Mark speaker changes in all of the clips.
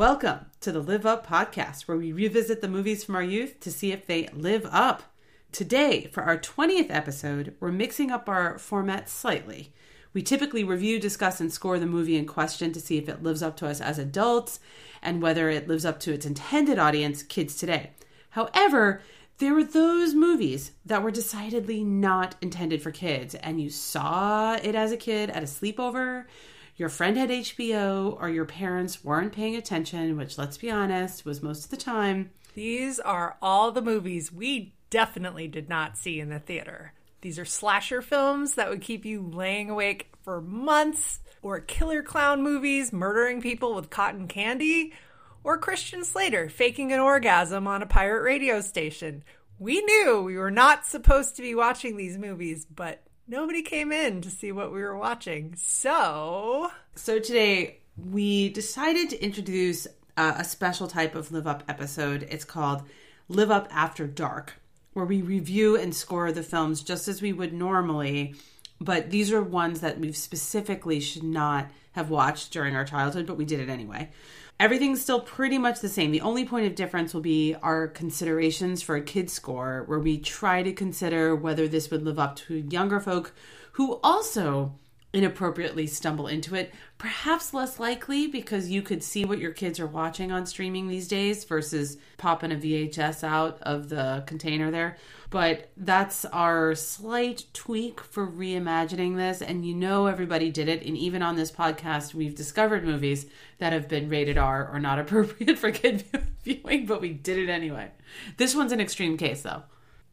Speaker 1: Welcome to the Live Up podcast, where we revisit the movies from our youth to see if they live up. Today, for our 20th episode, we're mixing up our format slightly. We typically review, discuss, and score the movie in question to see if it lives up to us as adults and whether it lives up to its intended audience, kids today. However, there were those movies that were decidedly not intended for kids, and you saw it as a kid at a sleepover. Your friend had HBO, or your parents weren't paying attention, which, let's be honest, was most of the time.
Speaker 2: These are all the movies we definitely did not see in the theater. These are slasher films that would keep you laying awake for months, or killer clown movies murdering people with cotton candy, or Christian Slater faking an orgasm on a pirate radio station. We knew we were not supposed to be watching these movies, but nobody came in to see what we were watching. So.
Speaker 1: So today we decided to introduce uh, a special type of Live Up episode. It's called Live Up After Dark where we review and score the films just as we would normally, but these are ones that we specifically should not have watched during our childhood, but we did it anyway. Everything's still pretty much the same. The only point of difference will be our considerations for a kid score, where we try to consider whether this would live up to younger folk who also inappropriately stumble into it. Perhaps less likely because you could see what your kids are watching on streaming these days versus popping a VHS out of the container there. But that's our slight tweak for reimagining this. And you know, everybody did it. And even on this podcast, we've discovered movies that have been rated R or not appropriate for kid viewing, but we did it anyway. This one's an extreme case, though.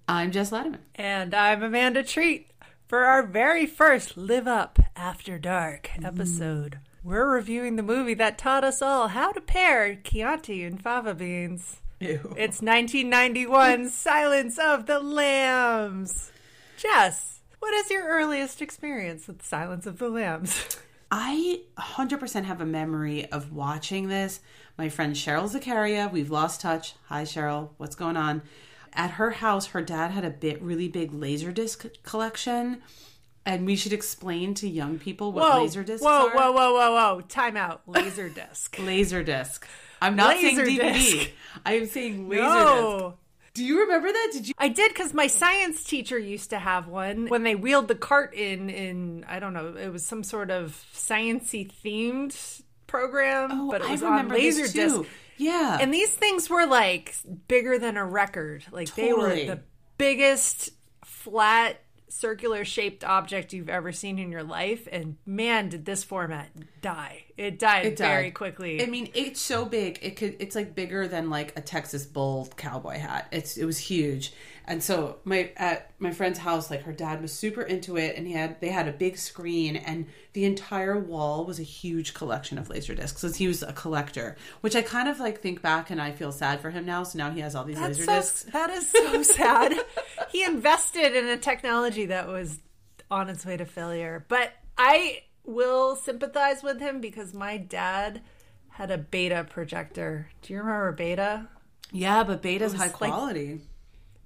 Speaker 1: I'm Jess Latimer.
Speaker 2: And I'm Amanda Treat for our very first Live Up After Dark episode. Mm. We're reviewing the movie that taught us all how to pair Chianti and fava beans. Ew. It's 1991 Silence of the Lambs. Jess, what is your earliest experience with Silence of the Lambs?
Speaker 1: I 100% have a memory of watching this. My friend Cheryl Zakaria, we've lost touch. Hi, Cheryl. What's going on? at her house, her dad had a bit really big laser disc collection. And we should explain to young people what whoa, laser discs
Speaker 2: whoa,
Speaker 1: are.
Speaker 2: Whoa, whoa, whoa, whoa! Time out. Laser disc.
Speaker 1: laser disc. I'm not laser saying DVD. Disc. I am saying laser no. disc. Do you remember that? Did you?
Speaker 2: I did because my science teacher used to have one when they wheeled the cart in. In I don't know, it was some sort of sciency themed program,
Speaker 1: oh,
Speaker 2: but it was on laser
Speaker 1: disc. Yeah.
Speaker 2: And these things were like bigger than a record. Like totally. they were the biggest flat circular shaped object you've ever seen in your life and man did this format die it died, it died. very quickly
Speaker 1: i mean it's so big it could it's like bigger than like a texas bull cowboy hat it's it was huge and so my at my friend's house, like her dad was super into it, and he had they had a big screen, and the entire wall was a huge collection of laser discs. So he was a collector, which I kind of like think back, and I feel sad for him now. So now he has all these That's laser
Speaker 2: so,
Speaker 1: discs.
Speaker 2: That is so sad. he invested in a technology that was on its way to failure, but I will sympathize with him because my dad had a beta projector. Do you remember beta?
Speaker 1: Yeah, but beta's high quality. Like,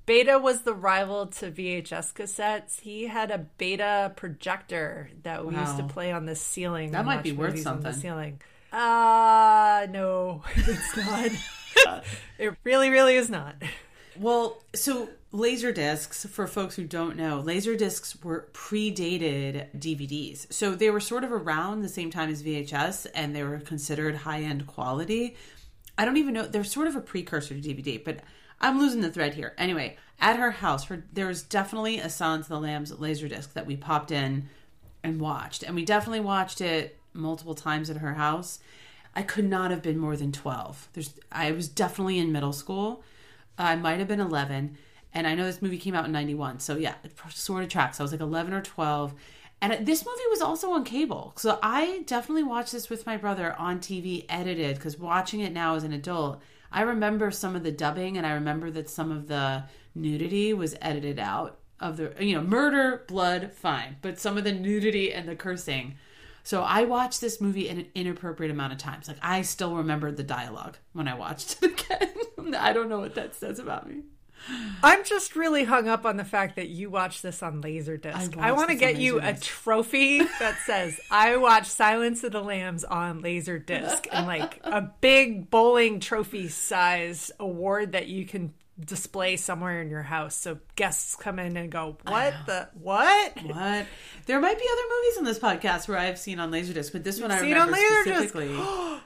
Speaker 2: Beta was the rival to VHS cassettes. He had a beta projector that we wow. used to play on the ceiling.
Speaker 1: That might be worth something.
Speaker 2: On the ceiling. Uh no, it's not. it really, really is not.
Speaker 1: Well, so laser discs, for folks who don't know, laser discs were predated DVDs. So they were sort of around the same time as VHS and they were considered high end quality. I don't even know, they're sort of a precursor to DVD, but I'm losing the thread here. Anyway, at her house, her, there was definitely a Silence of the Lambs laser disc that we popped in and watched, and we definitely watched it multiple times at her house. I could not have been more than 12. There's, I was definitely in middle school. I might have been 11, and I know this movie came out in 91, so yeah, it sort of tracks. I was like 11 or 12. And this movie was also on cable. So I definitely watched this with my brother on TV edited because watching it now as an adult, I remember some of the dubbing and I remember that some of the nudity was edited out of the you know murder blood fine but some of the nudity and the cursing so i watched this movie in an inappropriate amount of times. Like i still remember the dialogue when i watched it again. I don't know what that says about me.
Speaker 2: I'm just really hung up on the fact that you watch this on Laserdisc.
Speaker 1: I
Speaker 2: I, want to get you a trophy that says I watched Silence of the Lambs on Laserdisc and like a big bowling trophy size award that you can display somewhere in your house so guests come in and go, "What the what?"
Speaker 1: What? There might be other movies on this podcast where I've seen on Laserdisc, but this one I
Speaker 2: seen on Laserdisc.
Speaker 1: specifically.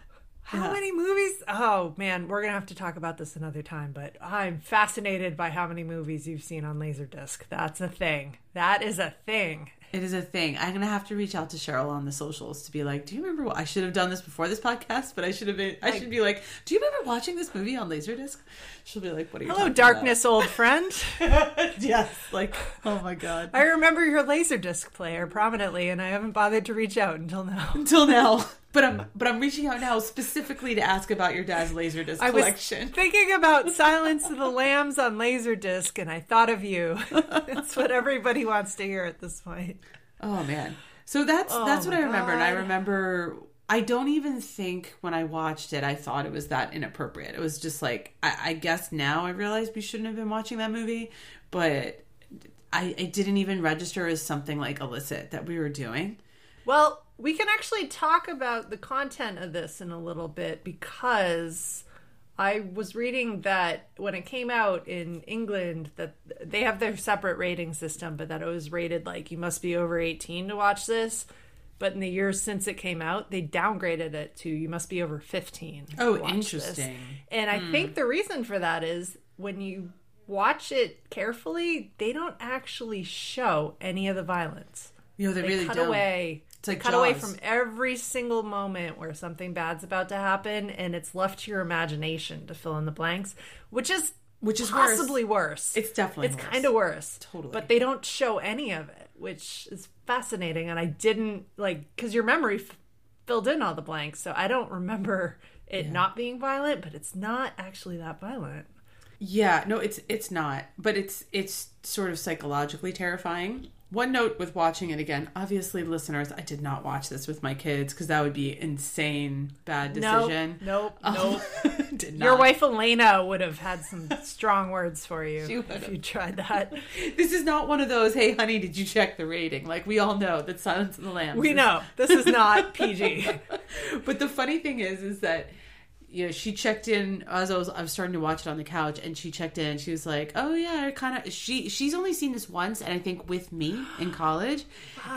Speaker 2: How many movies? Oh man, we're gonna have to talk about this another time. But I'm fascinated by how many movies you've seen on Laserdisc. That's a thing. That is a thing.
Speaker 1: It is a thing. I'm gonna have to reach out to Cheryl on the socials to be like, "Do you remember what I should have done this before this podcast?" But I should have been. I should be like, "Do you remember watching this movie on Laserdisc?" She'll be like, "What are you?"
Speaker 2: Hello, darkness, old friend.
Speaker 1: about?" yes. Like, oh my god.
Speaker 2: I remember your Laserdisc player prominently, and I haven't bothered to reach out until now.
Speaker 1: Until now, but I'm but I'm reaching out now specifically to ask about your dad's Laserdisc collection.
Speaker 2: I was
Speaker 1: collection.
Speaker 2: thinking about Silence of the Lambs on Laserdisc, and I thought of you. That's what everybody wants to hear at this point.
Speaker 1: Oh man. So that's oh, that's what I remember, and I remember. I don't even think when I watched it, I thought it was that inappropriate. It was just like I, I guess now I realize we shouldn't have been watching that movie, but I, it didn't even register as something like illicit that we were doing.
Speaker 2: Well, we can actually talk about the content of this in a little bit because I was reading that when it came out in England that they have their separate rating system, but that it was rated like you must be over 18 to watch this. But in the years since it came out, they downgraded it to you must be over 15. to
Speaker 1: Oh,
Speaker 2: watch this.
Speaker 1: interesting.
Speaker 2: And I hmm. think the reason for that is when you watch it carefully, they don't actually show any of the violence
Speaker 1: You know, they,
Speaker 2: they
Speaker 1: really
Speaker 2: cut
Speaker 1: don't.
Speaker 2: away They cut away from every single moment where something bad's about to happen and it's left to your imagination to fill in the blanks which is
Speaker 1: Which is
Speaker 2: possibly worse,
Speaker 1: It's definitely
Speaker 2: it's kind of worse.
Speaker 1: Totally.
Speaker 2: but they don't show any of it which is fascinating and i didn't like because your memory f- filled in all the blanks so i don't remember it not being violent but it's not actually that violent.
Speaker 1: Yeah, no, it's it's not, but it's it's sort of psychologically terrifying. One note with watching it again, obviously, listeners, I did not watch this with my kids because that would be insane bad decision.
Speaker 2: nope
Speaker 1: Um,
Speaker 2: nope
Speaker 1: did
Speaker 2: your wife elena would have had some strong words for you if you tried that
Speaker 1: This is not one of those. Hey, honey, did you check the rating? Like we all know that Silence of the Lambs.
Speaker 2: We
Speaker 1: is-
Speaker 2: know this is not PG.
Speaker 1: but the funny thing is, is that you know she checked in as I was I was starting to watch it on the couch, and she checked in. and She was like, "Oh yeah, I kind of." She she's only seen this once, and I think with me in college,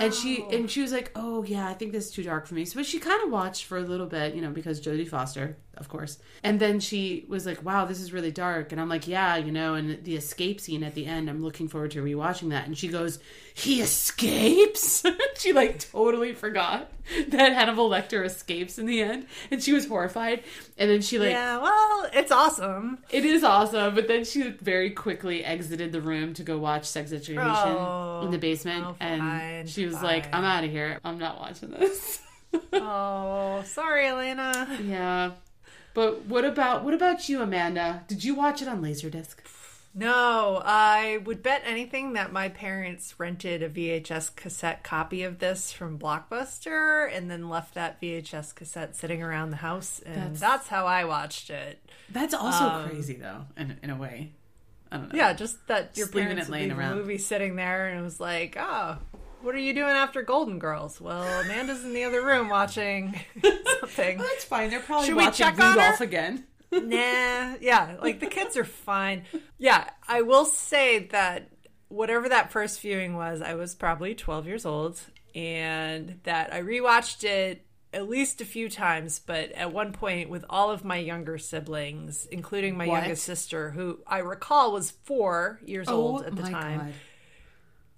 Speaker 1: and she and she was like, "Oh yeah, I think this is too dark for me." So, but she kind of watched for a little bit, you know, because Jodie Foster, of course. And then she was like, "Wow, this is really dark," and I'm like, "Yeah, you know." And the escape scene at the end, I'm looking forward to rewatching that. And she goes, "He escapes." she like totally forgot that Hannibal Lecter escapes in the end, and she was horrified. And then she like,
Speaker 2: yeah, well, it's awesome.
Speaker 1: it is awesome, but then she very quickly exited the room to go watch Sex Education
Speaker 2: Oh.
Speaker 1: in the basement,
Speaker 2: Oh,
Speaker 1: and
Speaker 2: fine,
Speaker 1: she was
Speaker 2: fine.
Speaker 1: like, "I'm out of here. I'm not watching this."
Speaker 2: Oh, sorry, Elena.
Speaker 1: yeah. But what about what about you, Amanda? Did you watch it on Laserdisc?
Speaker 2: No, I would bet anything that my parents rented a VHS cassette copy of this from Blockbuster and then left that VHS cassette sitting around the house, and
Speaker 1: That's-
Speaker 2: that's, how I watched it.
Speaker 1: That's also
Speaker 2: Um,
Speaker 1: crazy, though, in in a way. I don't know.
Speaker 2: Yeah, just that your
Speaker 1: Just leaving
Speaker 2: parents
Speaker 1: it laying around.
Speaker 2: movie sitting there, and it was like, oh. What are you doing after Golden Girls? Well, Amanda's in the other room watching something.
Speaker 1: Well, that's fine. They're probably
Speaker 2: Should we
Speaker 1: watching
Speaker 2: check on
Speaker 1: Rudolph again.
Speaker 2: nah, yeah, like the kids are fine. Yeah, I will say that whatever that first viewing was, I was probably 12 years old, and that I rewatched it at least a few times, but at one point with all of my younger siblings, including my
Speaker 1: What?
Speaker 2: youngest sister, who I recall was four years oh old at the time.
Speaker 1: God.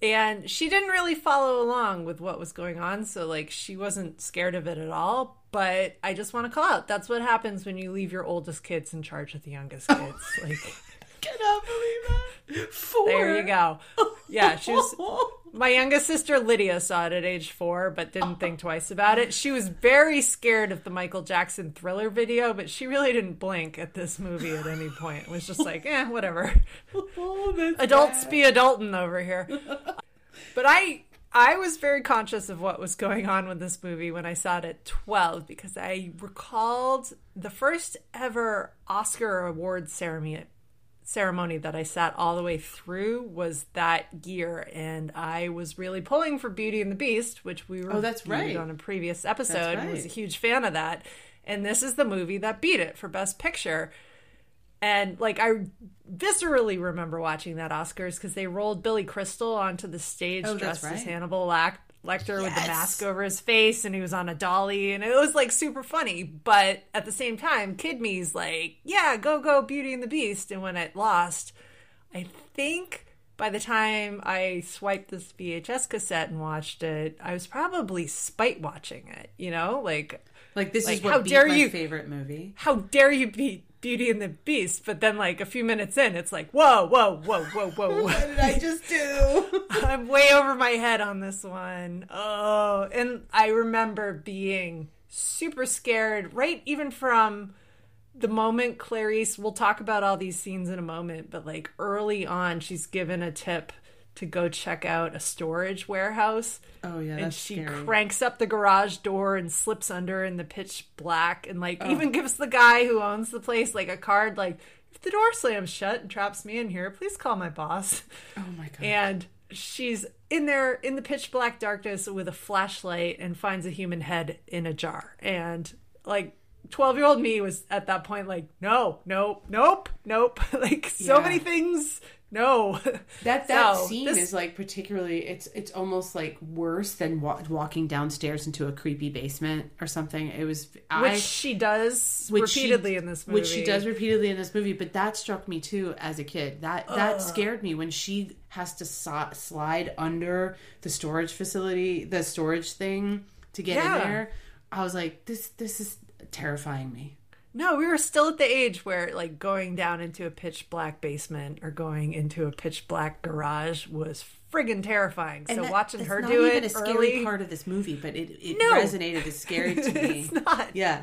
Speaker 2: And she didn't really follow along with what was going on, so like she wasn't scared of it at all. But I just want to call out that's what happens when you leave your oldest kids in charge of the youngest kids. like
Speaker 1: Cannot believe that. Four.
Speaker 2: there you go. Yeah, she was my youngest sister Lydia saw it at age four, but didn't think twice about it. She was very scared of the Michael Jackson thriller video, but she really didn't blink at this movie at any point. It was just like, eh, whatever.
Speaker 1: Oh,
Speaker 2: adults
Speaker 1: bad.
Speaker 2: be adulting over here. but I I was very conscious of what was going on with this movie when I saw it at 12 because I recalled the first ever Oscar award ceremony ceremony that I sat all the way through was that year, and I was really pulling for Beauty and the Beast, which we were
Speaker 1: Oh, that's right.
Speaker 2: on a previous episode. and Was a huge fan of that, and this is the movie that beat it for Best Picture. And like I viscerally remember watching that Oscars because they rolled Billy Crystal onto the stage
Speaker 1: Oh,
Speaker 2: dressed as. Hannibal Lac- Lecter with the mask over his face, and he was on a dolly, and it was like super funny. But at the same time, Kid Me's like, "Yeah, go go, Beauty and the Beast." And when it lost, I think by the time I swiped this VHS cassette and watched it, I was probably spite watching it. You know, like
Speaker 1: Like this is
Speaker 2: Like,
Speaker 1: what
Speaker 2: how dare
Speaker 1: my
Speaker 2: you-
Speaker 1: favorite movie.
Speaker 2: how dare you beat Beauty and the Beast? But then, like a few minutes in, it's like, whoa, whoa, whoa, whoa, whoa, whoa.
Speaker 1: did I just do?
Speaker 2: I'm way over my head on this one. Oh, and I remember being super scared, right? Even from the moment Clarice, we'll talk about all these scenes in a moment, but like early on, she's given a tip to go check out a storage warehouse.
Speaker 1: oh yeah,
Speaker 2: And she
Speaker 1: scary.
Speaker 2: cranks up the garage door and slips under in the pitch black and like oh. even gives the guy who owns the place like a card like if the door slams shut and traps me in here, please call my boss.
Speaker 1: oh my god.
Speaker 2: And she's in there in the pitch black darkness with a flashlight and finds a human head in a jar. And like 12 year old me was at that point like, no, nope, nope, nope. like so
Speaker 1: Yeah.
Speaker 2: many things. No.
Speaker 1: That that
Speaker 2: So,
Speaker 1: scene
Speaker 2: this-
Speaker 1: is like particularly it's it's almost like worse than wa- walking downstairs into a creepy basement or something. It was
Speaker 2: Which
Speaker 1: I
Speaker 2: she does
Speaker 1: which she-
Speaker 2: repeatedly in this movie.
Speaker 1: which she does repeatedly in this movie, but that struck me too as a kid. That that scared me when she has to so- slide under the storage facility, the storage thing to get
Speaker 2: Yeah.
Speaker 1: in there. I was like, this this is terrifying me.
Speaker 2: No, we were still at the age where like going down into a pitch black basement or going into a pitch black garage was friggin' terrifying. So
Speaker 1: that-
Speaker 2: watching her do it
Speaker 1: a scary
Speaker 2: early,
Speaker 1: part of this movie, but it it
Speaker 2: No.
Speaker 1: resonated as scary to me.
Speaker 2: it's not.
Speaker 1: Yeah,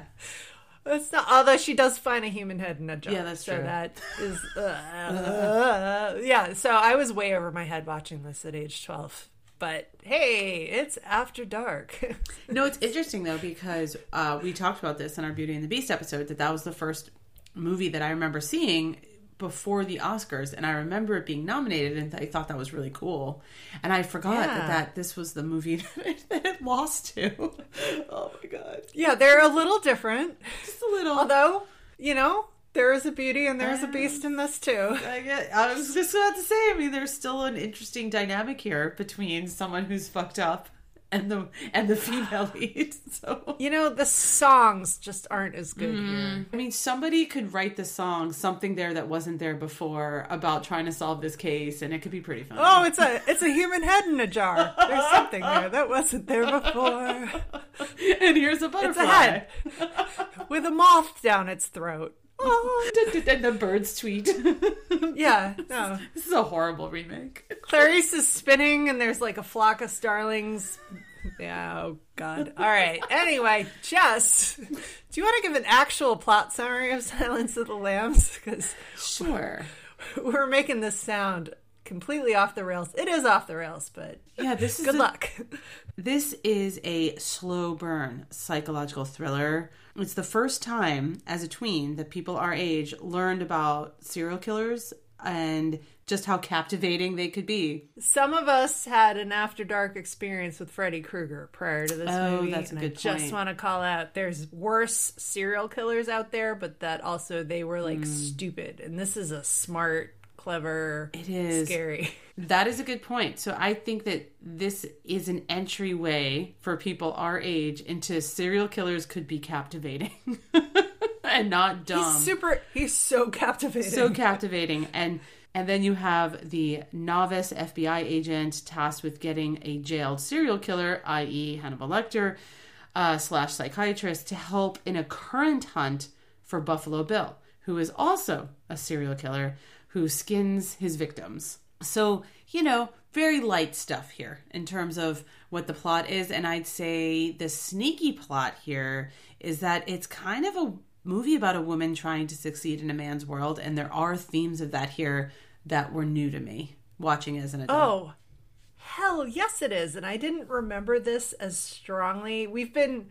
Speaker 2: It's not. Although she does find a human head in a jar.
Speaker 1: Yeah, that's
Speaker 2: so
Speaker 1: true.
Speaker 2: that is. Uh, yeah. So I was way over my head watching this at age twelve. But hey, it's after dark.
Speaker 1: No, it's interesting though because uh, we talked about this in our Beauty and the Beast episode that that was the first movie that I remember seeing before the Oscars, and I remember it being nominated, and I thought that was really cool. And I forgot
Speaker 2: Yeah.
Speaker 1: that, that this was the movie that it, that it lost to. Oh my god,
Speaker 2: yeah, they're a little different.
Speaker 1: just a little.
Speaker 2: Although, you know, there is a beauty and there is a beast in this too.
Speaker 1: I, get, I was just about to say. I mean, there's still an interesting dynamic here between someone who's fucked up and the and the female lead. So
Speaker 2: You know, the songs just aren't as good mm-hmm. here.
Speaker 1: I mean, somebody could write the song "Something There That Wasn't There Before" about trying to solve this case, and it could be pretty fun.
Speaker 2: Oh, it's a it's a human head in a jar. There's something there that wasn't there before.
Speaker 1: and here's a butterfly.
Speaker 2: It's a head with a moth down its throat. Oh,
Speaker 1: and the birds tweet.
Speaker 2: yeah, no.
Speaker 1: this is a horrible remake.
Speaker 2: Clarice is spinning, and there's like a flock of starlings. Yeah, oh god. All right. Anyway, Jess, do you want to give an actual plot summary of Silence of the Lambs? Because
Speaker 1: Sure.
Speaker 2: we're making this sound completely off the rails. It is off the rails, but
Speaker 1: Yeah, this is
Speaker 2: good
Speaker 1: a-
Speaker 2: luck.
Speaker 1: This is a slow burn psychological thriller. It's the first time as a tween that people our age learned about serial killers and just how captivating they could be.
Speaker 2: Some of us had an after dark experience with Freddy Krueger prior to this
Speaker 1: Oh,
Speaker 2: movie.
Speaker 1: that's a
Speaker 2: and
Speaker 1: good
Speaker 2: I just want to call out there's worse serial killers out there, but that also they were like
Speaker 1: Hmm.
Speaker 2: stupid. And this is a smart, clever,
Speaker 1: It is.
Speaker 2: scary.
Speaker 1: That is a good point. So I think that this is an entryway for people our age into serial killers could be captivating and not dumb.
Speaker 2: He's super he's so captivating.
Speaker 1: so captivating and and then you have the novice FBI agent tasked with getting a jailed serial killer, i.e., Hannibal Lecter, uh, slash psychiatrist, to help in a current hunt for Buffalo Bill, who is also a serial killer who skins his victims. So, you know, very light stuff here in terms of what the plot is. And I'd say the sneaky plot here is that it's kind of a movie about a woman trying to succeed in a man's world. And there are themes of that here that were new to me watching as an adult.
Speaker 2: Oh, hell yes, it is. And I didn't remember this as strongly. We've been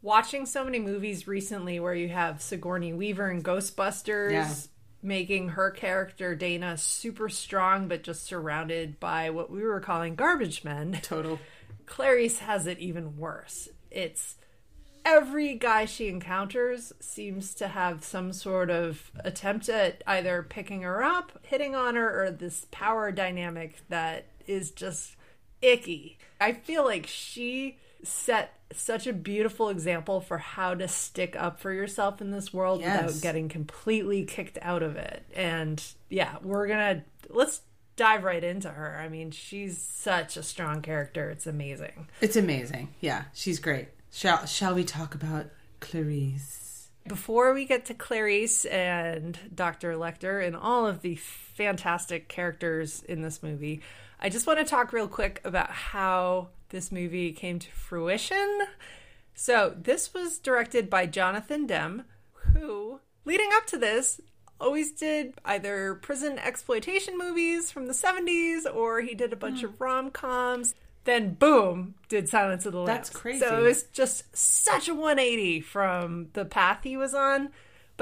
Speaker 2: watching so many movies recently where you have Sigourney Weaver and Ghostbusters
Speaker 1: Yeah.
Speaker 2: Making her character Dana super strong, but just surrounded by what we were calling garbage men.
Speaker 1: Total.
Speaker 2: Clarice has it even worse. It's every guy she encounters seems to have some sort of attempt at either picking her up, hitting on her, or this power dynamic that is just icky. I feel like she set such a beautiful example for how to stick up for yourself in this world
Speaker 1: Yes.
Speaker 2: without getting completely kicked out of it. And yeah, we're gonna let's dive right into her. I mean, she's such a strong character. It's amazing.
Speaker 1: It's amazing. Yeah, she's great. Shall Shall we talk about Clarice?
Speaker 2: Before we get to Clarice and Dr. Lecter and all of the fantastic characters in this movie, I just want to talk real quick about how this movie came to fruition. So, this was directed by Jonathan Demme, who, leading up to this, always did either prison exploitation movies from the 70s or he did a bunch hmm. of rom coms. Then, boom, did Silence of the Lambs.
Speaker 1: That's crazy.
Speaker 2: So, it was just such a 180 from the path he was on.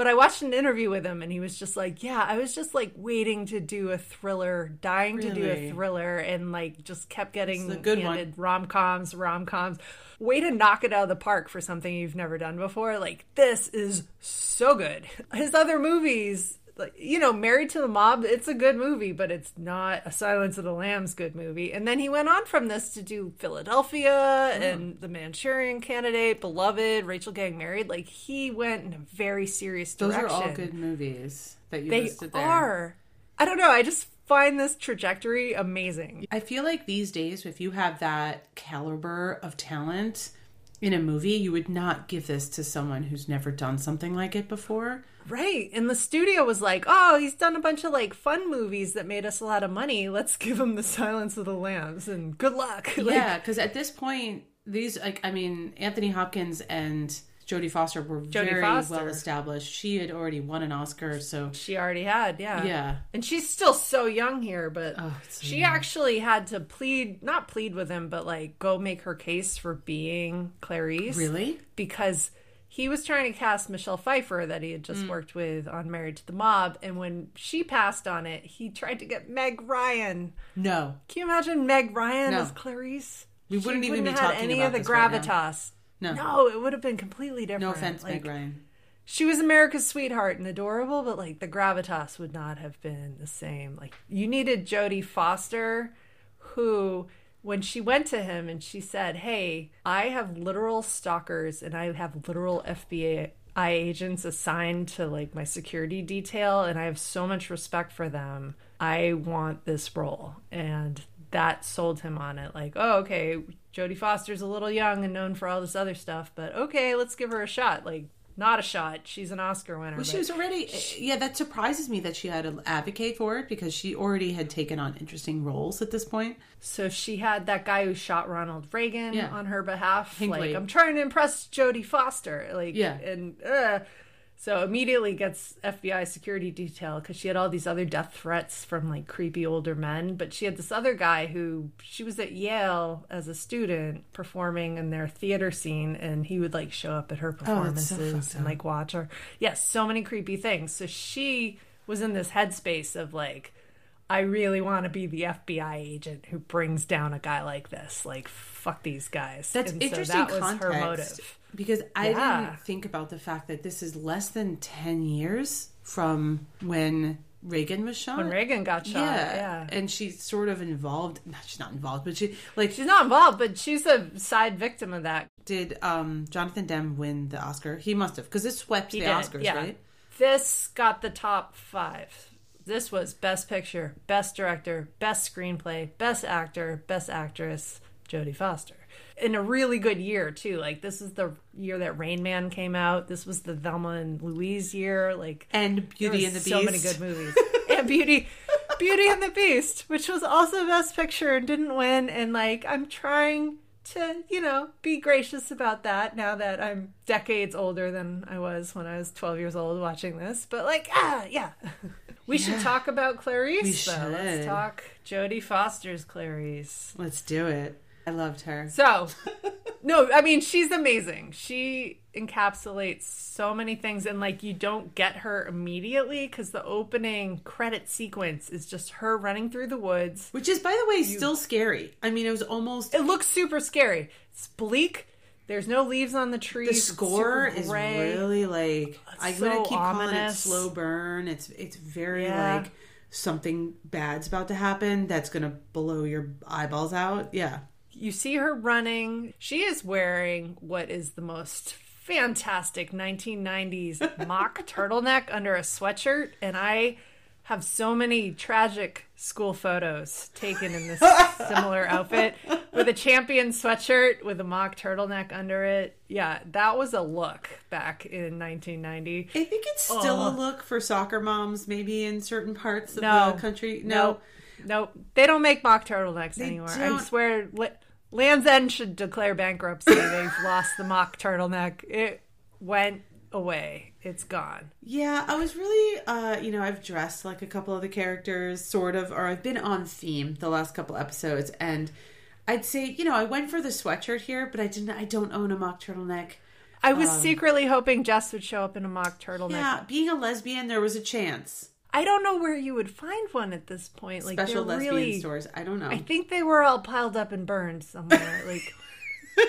Speaker 2: But I watched an interview with him and he was just like, Yeah, I was just like waiting to do a thriller, dying to do a thriller, and like just kept getting
Speaker 1: good one.
Speaker 2: handed rom coms, rom coms. Way to knock it out of the park for something you've never done before. Like, this is so good. His other movies, like, you know, Married to the Mob, it's a good movie, but it's not a Silence of the Lambs good movie. And then he went on from this to do Philadelphia
Speaker 1: Hmm.
Speaker 2: and The Manchurian Candidate, Beloved, Rachel Getting Married. Like, he went in a very serious direction.
Speaker 1: Those are all good movies that you
Speaker 2: They
Speaker 1: listed there.
Speaker 2: They are. I don't know. I just find this trajectory amazing.
Speaker 1: I feel like these days, if you have that caliber of talent in a movie, you would not give this to someone who's never done something like it before.
Speaker 2: Right. And the studio was like, oh, he's done a bunch of like fun movies that made us a lot of money. Let's give him the Silence of the Lambs and good luck. Like,
Speaker 1: yeah, because at this point, these like I mean, Anthony Hopkins and Jodie Foster were
Speaker 2: Jodie
Speaker 1: very
Speaker 2: Foster.
Speaker 1: well established. She had already won an Oscar, so
Speaker 2: She already had, yeah.
Speaker 1: yeah.
Speaker 2: And she's still so young here, but
Speaker 1: Oh, so
Speaker 2: she actually had to plead, not plead with him, but like go make her case for being Clarice.
Speaker 1: Really?
Speaker 2: because he was trying to cast Michelle Pfeiffer that he had
Speaker 1: Mm.
Speaker 2: just worked with on Married to the Mob, and when she passed on it, he tried to get Meg Ryan.
Speaker 1: No,
Speaker 2: Can you imagine Meg Ryan
Speaker 1: No.
Speaker 2: as Clarice?
Speaker 1: We
Speaker 2: She
Speaker 1: wouldn't even be
Speaker 2: have had
Speaker 1: talking
Speaker 2: any
Speaker 1: about
Speaker 2: of the
Speaker 1: this right
Speaker 2: gravitas.
Speaker 1: No.
Speaker 2: no, it would have been completely different.
Speaker 1: no offense,
Speaker 2: Like,
Speaker 1: Meg Ryan.
Speaker 2: She was America's sweetheart and adorable, but like the gravitas would not have been the same. Like you needed Jodie Foster, who when she went to him and she said, "Hey, I have literal stalkers and I have literal FBI agents assigned to like my security detail and I have so much respect for them. I want this role." And that sold him on it. Like, oh, okay, Jodie Foster's a little young and known for all this other stuff, but okay, let's give her a shot. Like, not a shot. She's an Oscar winner.
Speaker 1: Well, she was already. Yeah, that surprises me that she had to advocate for it because she already had taken on interesting roles at this point.
Speaker 2: so she had that guy who shot Ronald Reagan
Speaker 1: Yeah.
Speaker 2: on her behalf.
Speaker 1: Hinckley.
Speaker 2: Like, I'm trying to impress Jodie Foster. Like,
Speaker 1: Yeah.
Speaker 2: and uh, so immediately gets FBI security detail because she had all these other death threats from like creepy older men. But she had this other guy who she was at Yale as a student performing in their theater scene, and he would like show up at her
Speaker 1: Oh, so
Speaker 2: performances and like watch her. Yes, so many creepy things. So she was in this headspace of like. I really want to be the FBI agent who brings down a guy like this. Like, fuck these guys.
Speaker 1: That's
Speaker 2: And so
Speaker 1: interesting
Speaker 2: that was her motive.
Speaker 1: because I
Speaker 2: Yeah.
Speaker 1: didn't think about the fact that this is less than ten years from when Reagan was shot.
Speaker 2: When Reagan got shot,
Speaker 1: yeah,
Speaker 2: yeah.
Speaker 1: and she's sort of involved. no, She's not involved, but she like
Speaker 2: She's not involved, but she's a side victim of that.
Speaker 1: did um Jonathan Demme win the Oscar? He must have because this swept
Speaker 2: He
Speaker 1: the
Speaker 2: did,
Speaker 1: Oscars,
Speaker 2: yeah.
Speaker 1: right?
Speaker 2: This got the top five. This was Best Picture, Best Director, Best Screenplay, Best Actor, Best Actress, Jodie Foster. In a really good year too. Like this is the year that Rain Man came out. This was the Thelma and Louise year. Like
Speaker 1: And Beauty and the Beast.
Speaker 2: So many good movies. and Beauty, Beauty and the Beast, which was also Best Picture and didn't win. And like, I'm trying to, you know, be gracious about that now that I'm decades older than I was when I was 12 years old watching this. But like, ah, yeah. We should talk about Clarice.
Speaker 1: We
Speaker 2: though. Let's
Speaker 1: should.
Speaker 2: talk Jodie Foster's Clarice.
Speaker 1: Let's do it. I loved her.
Speaker 2: So, no, I mean, she's amazing. She encapsulates so many things and like you don't get her immediately because the opening credit sequence is just her running through the woods
Speaker 1: Which is, by the way, still scary. I mean, it was almost.
Speaker 2: it looks super scary it's bleak there's no leaves on the trees
Speaker 1: The
Speaker 2: it's
Speaker 1: score is really like I'm
Speaker 2: so
Speaker 1: gonna keep calling it slow burn. It's it's very
Speaker 2: Yeah.
Speaker 1: like something bad's about to happen that's gonna blow your eyeballs out. Yeah,
Speaker 2: you see her running. She is wearing what is the most fantastic 1990s mock turtleneck under a sweatshirt. And I have so many tragic school photos taken in this similar outfit with a champion sweatshirt with a mock turtleneck under it. Yeah, that was a look back in 1990.
Speaker 1: I think it's still
Speaker 2: Oh.
Speaker 1: a look for soccer moms, maybe in certain parts of
Speaker 2: No.
Speaker 1: the country. No,
Speaker 2: Nope. Nope. They don't make mock turtlenecks anymore. I
Speaker 1: don't.
Speaker 2: swear, La- Land's End should declare bankruptcy. They've lost the mock turtleneck. It went away. It's gone.
Speaker 1: Yeah, I was really, uh, you know, I've dressed like a couple of the characters, sort of, or I've been on theme the last couple episodes, and I'd say, you know, I went for the sweatshirt here, but I didn't. I don't own a mock turtleneck.
Speaker 2: I was secretly hoping Jess would show up in a mock turtleneck.
Speaker 1: Um, Yeah, being a lesbian, there was a chance.
Speaker 2: I don't know where you would find one at this point. Like
Speaker 1: Special lesbian
Speaker 2: really,
Speaker 1: stores. I don't know.
Speaker 2: I think they were all piled up and burned somewhere. like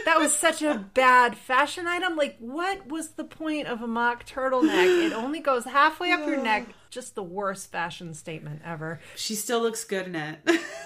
Speaker 2: that was such a bad fashion item. Like what was the point of a mock turtleneck? It only goes halfway up your neck. Just the worst fashion statement ever.
Speaker 1: she still looks good in it.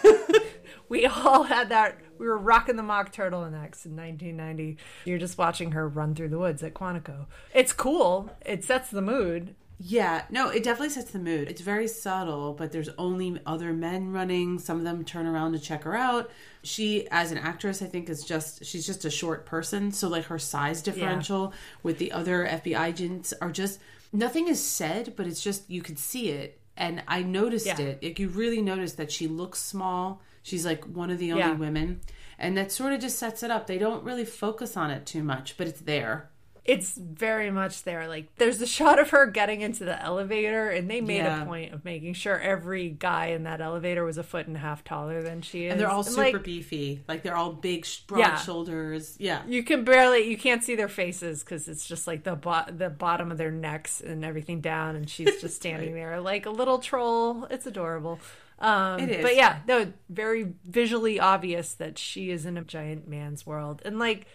Speaker 2: We all had that. We were rocking the mock turtlenecks in 1990. You're just watching her run through the woods at Quantico. It's cool. It sets the mood.
Speaker 1: Yeah, no, it definitely sets the mood. It's very subtle, but there's only other men running. Some of them turn around to check her out. She, as an actress, I think is just she's just a short person, so like her size differential with the other FBI agents are just nothing is said, but it's just you could see it, and I noticed
Speaker 2: Yeah.
Speaker 1: it. Like you really notice that she looks small. She's like one of the only
Speaker 2: Yeah.
Speaker 1: women, and that sort of just sets it up. They don't really focus on it too much, but it's there.
Speaker 2: It's very much there. Like there's a shot of her getting into the elevator, and they made
Speaker 1: Yeah.
Speaker 2: a point of making sure every guy in that elevator was a foot and a half taller than she is.
Speaker 1: And they're all
Speaker 2: And,
Speaker 1: super
Speaker 2: like,
Speaker 1: beefy. Like they're all big, broad
Speaker 2: Yeah.
Speaker 1: shoulders. Yeah.
Speaker 2: You can barely, you can't see their faces because it's just like the bo- the bottom of their necks and everything down, and she's just standing there like a little troll. It's adorable. Um,
Speaker 1: It is.
Speaker 2: But yeah, no, very visually obvious that she is in a giant man's world, and like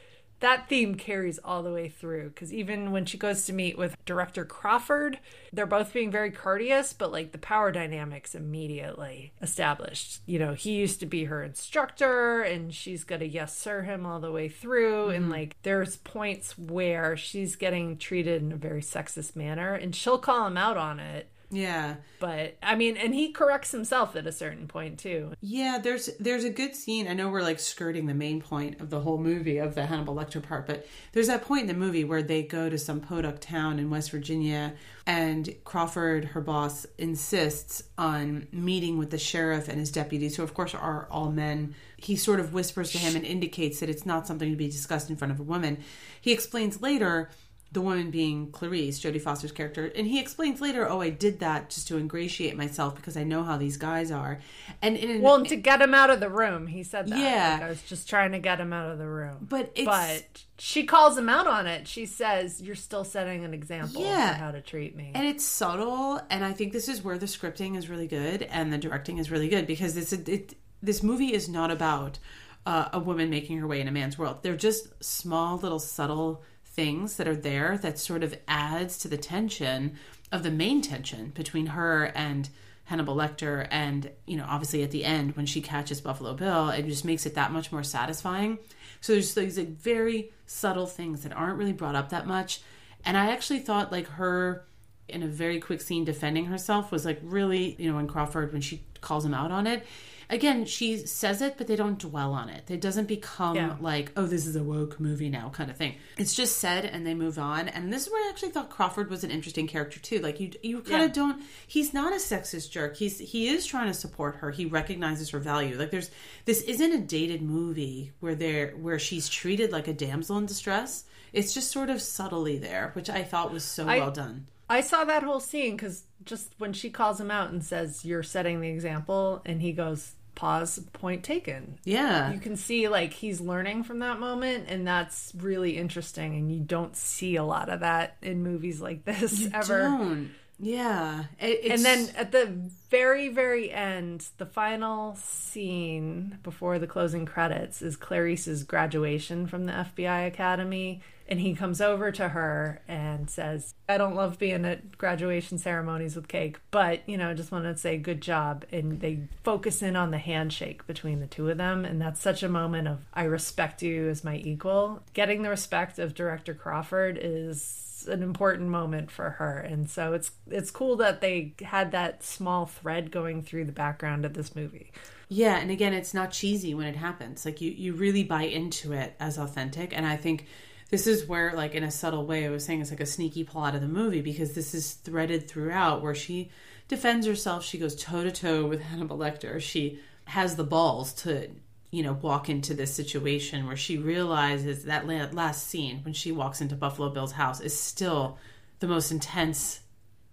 Speaker 2: that theme carries all the way through because even when she goes to meet with director Crawford, they're both being very courteous, but like the power dynamics immediately established. You know, he used to be her instructor, and she's gonna yes sir him all the way through. And mm-hmm. like, there's points where she's getting treated in a very sexist manner, and she'll call him out on it.
Speaker 1: Yeah.
Speaker 2: But I mean, and he corrects himself at a certain point too.
Speaker 1: Yeah, there's there's a good scene. I know we're like skirting the main point of the whole movie of the Hannibal Lecter part, but there's that point in the movie where they go to some podunk town in West Virginia and Crawford, her boss, insists on meeting with the sheriff and his deputies, who of course are all men. He sort of whispers to him and indicates that it's not something to be discussed in front of a woman. He explains later the woman being Clarice, Jodie Foster's character, and he explains later, "Oh, I did that just to ingratiate myself because I know how these guys are." And in an,
Speaker 2: Well, and to get him out of the room, he said that.
Speaker 1: Yeah.
Speaker 2: Like, I was just trying to get him out of the room.
Speaker 1: But it's-
Speaker 2: but she calls him out on it. She says, "You're still setting an example
Speaker 1: Yeah.
Speaker 2: for how to treat me."
Speaker 1: and it's subtle, and I think this is where the scripting is really good and the directing is really good because this it, this movie is not about uh, a woman making her way in a man's world. They're just small little subtle things that are there that sort of adds to the tension of the main tension between her and Hannibal Lecter. And you know obviously at the end when she catches Buffalo Bill it just makes it that much more satisfying. So there's these like very subtle things that aren't really brought up that much. And I actually thought like her in a very quick scene defending herself was like really you know when Crawford when she calls him out on it again she says it but they don't dwell on it. It doesn't become
Speaker 2: Yeah.
Speaker 1: like oh this is a woke movie now kind of thing. It's just said and they move on. And this is where i actually thought crawford was an interesting character too. Like you you kind
Speaker 2: Yeah.
Speaker 1: of don't he's not a sexist jerk. He's he is trying to support her. He recognizes her value. Like there's this isn't a dated movie where they're where she's treated like a damsel in distress. It's just sort of subtly there which i thought was so
Speaker 2: I-
Speaker 1: well done.
Speaker 2: I saw that whole scene because just when she calls him out and says, "You're setting the example," and he goes, pause, point taken.
Speaker 1: Yeah.
Speaker 2: You can see like he's learning from that moment, and that's really interesting. And you don't see a lot of that in movies like this ever.
Speaker 1: Don't. Yeah. It-
Speaker 2: And then at the very, very end, the final scene before the closing credits is Clarice's graduation from the FBI Academy. And he comes over to her and says, I don't love being at graduation ceremonies with cake, but, you know, just wanted to say good job. And they focus in on the handshake between the two of them. And that's such a moment of, I respect you as my equal. Getting the respect of Director Crawford is an important moment for her and so it's it's cool that they had that small thread going through the background of this movie
Speaker 1: Yeah, and again, it's not cheesy when it happens. Like you, you really buy into it as authentic. And I think this is where, like in a subtle way, I was saying it's like a sneaky plot of the movie because this is threaded throughout where she defends herself. She goes toe to toe with Hannibal Lecter. She has the balls to, you know, walk into this situation where she realizes that last scene when she walks into Buffalo Bill's house is still the most intense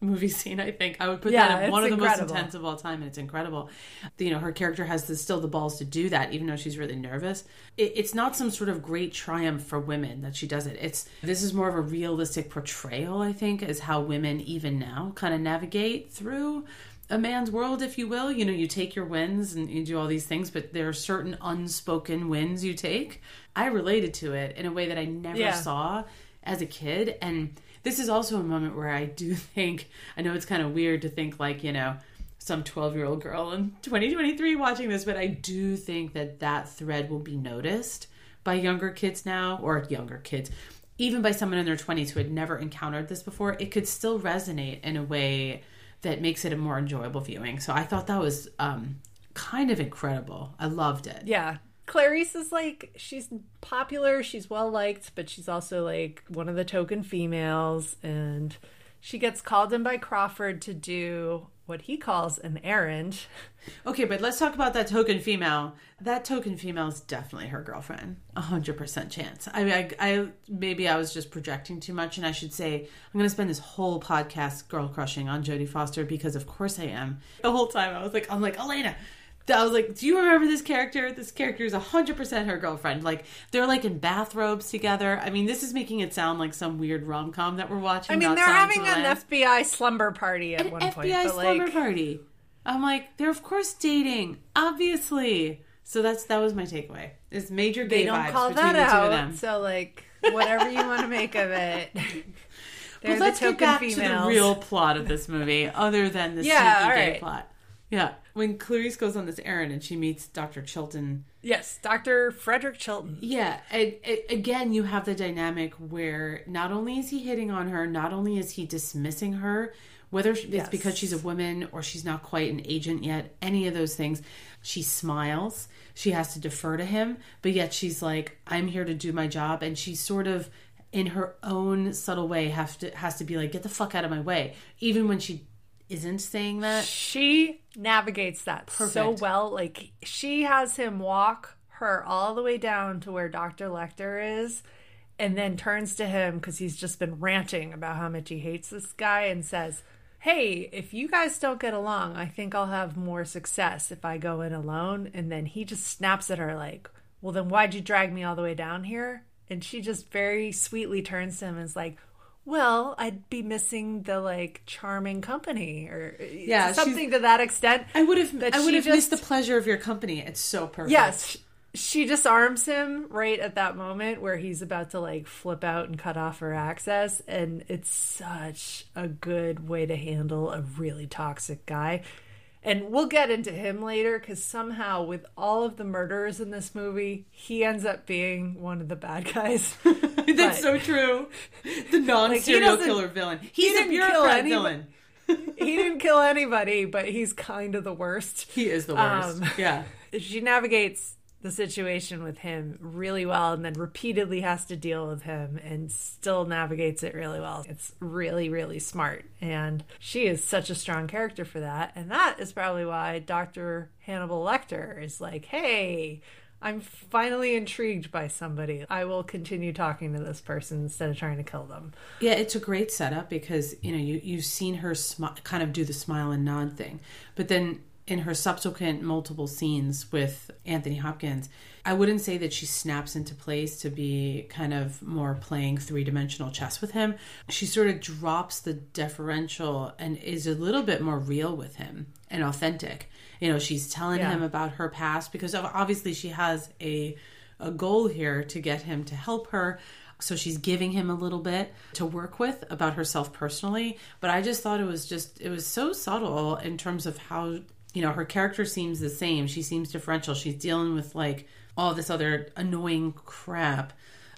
Speaker 1: movie scene. I think I would put
Speaker 2: Yeah,
Speaker 1: that in one of the most intense of all time, and it's incredible. You know, her character has the, still the balls to do that, even though she's really nervous. It, it's not some sort of great triumph for women that she does it. It's this is more of a realistic portrayal, I think, is how women even now kind of navigate through a man's world, if you will. You know, you take your wins and you do all these things, but there are certain unspoken wins you take. I related to it in a way that I never
Speaker 2: Yeah.
Speaker 1: saw as a kid, and this is also a moment where I do think I know it's kind of weird to think like you know some 12 year old girl in 2023 watching this, but I do think that that thread will be noticed by younger kids now, or younger kids, even by someone in their 20s who had never encountered this before. It could still resonate in a way that makes it a more enjoyable viewing. So I thought that was um, kind of incredible. I loved it.
Speaker 2: yeah clarice is like she's popular she's well liked but she's also like one of the token females and she gets called in by crawford to do what he calls an errand
Speaker 1: Okay, but let's talk about that token female. That token female is definitely her girlfriend. A hundred percent chance. I mean, I, I maybe I was just projecting too much, and I should say I'm going to spend this whole podcast girl crushing on Jodie Foster because, of course, I am. The whole time I was like, I'm like Elena. I was like, do you remember this character? This character is 100% her girlfriend. Like, they're like in bathrobes together. I mean, this is making it sound like some weird rom com that we're watching.
Speaker 2: i mean they're having an fbi slumber party at
Speaker 1: an
Speaker 2: one
Speaker 1: FBI
Speaker 2: point but
Speaker 1: slumber
Speaker 2: like
Speaker 1: party. I'm like, they're of course dating, obviously. So that's that was my takeaway. Is major gay
Speaker 2: they don't
Speaker 1: vibes
Speaker 2: call
Speaker 1: between
Speaker 2: that
Speaker 1: the two of
Speaker 2: out
Speaker 1: them.
Speaker 2: so like whatever you want to make of it they're
Speaker 1: But let's
Speaker 2: the
Speaker 1: get back to the real plot of this movie, other than the
Speaker 2: Yeah,
Speaker 1: sneaky
Speaker 2: all
Speaker 1: gay plot. Yeah, when Clarice goes on this errand and she meets Dr. Chilton.
Speaker 2: Yes, Dr. Frederick Chilton.
Speaker 1: Yeah, and, and again, you have the dynamic where not only is he hitting on her, not only is he dismissing her, whether it's
Speaker 2: Yes.
Speaker 1: because she's a woman or she's not quite an agent yet, any of those things, she smiles. She has to defer to him, but yet she's like, "I'm here to do my job," and she sort of, in her own subtle way, has to has to be like, "Get the fuck out of my way," even when she isn't saying that.
Speaker 2: She navigates that so well. Like, she has him walk her all the way down to where Dr. Lecter is, and then turns to him because he's just been ranting about how much he hates this guy and says, Hey, if you guys don't get along, I think I'll have more success if I go in alone. And then he just snaps at her, like, Well, then why'd you drag me all the way down here? And she just very sweetly turns to him and is like, well, I'd be missing the like charming company or uh,
Speaker 1: Yeah,
Speaker 2: something to that extent.
Speaker 1: I would have, I would have missed the pleasure of your company. It's so perfect.
Speaker 2: Yes, she disarms him right at that moment where he's about to like flip out and cut off her access, and it's such a good way to handle a really toxic guy. And we'll get into him later because somehow, with all of the murderers in this movie, he ends up being one of the bad guys.
Speaker 1: That's so true. The non-serial
Speaker 2: doesn't-
Speaker 1: killer villain. He's a
Speaker 2: didn't kill
Speaker 1: bureaucrat villain.
Speaker 2: he didn't kill anybody, but he's kind of the worst.
Speaker 1: He is the worst.
Speaker 2: Um,
Speaker 1: yeah.
Speaker 2: she navigates the situation with him really well and then repeatedly has to deal with him and still navigates it really well. It's really, really smart. And she is such a strong character for that. And that is probably why Dr. Hannibal Lecter is like, hey, I'm finally intrigued by somebody. I will continue talking to this person instead of trying to kill them.
Speaker 1: Yeah, it's a great setup because you know you you've seen her kind of do the smile and nod thing, but then in her subsequent multiple scenes with Anthony Hopkins, I wouldn't say that she snaps into place to be kind of more playing three dimensional chess with him. She sort of drops the deferential and is a little bit more real with him and authentic. You know, she's telling
Speaker 2: Yeah.
Speaker 1: him about her past because obviously she has a a goal here to get him to help her. So she's giving him a little bit to work with about herself personally. But I just thought it was just, it was so subtle in terms of how, you know, her character seems the same. She seems differential. She's dealing with like all this other annoying crap.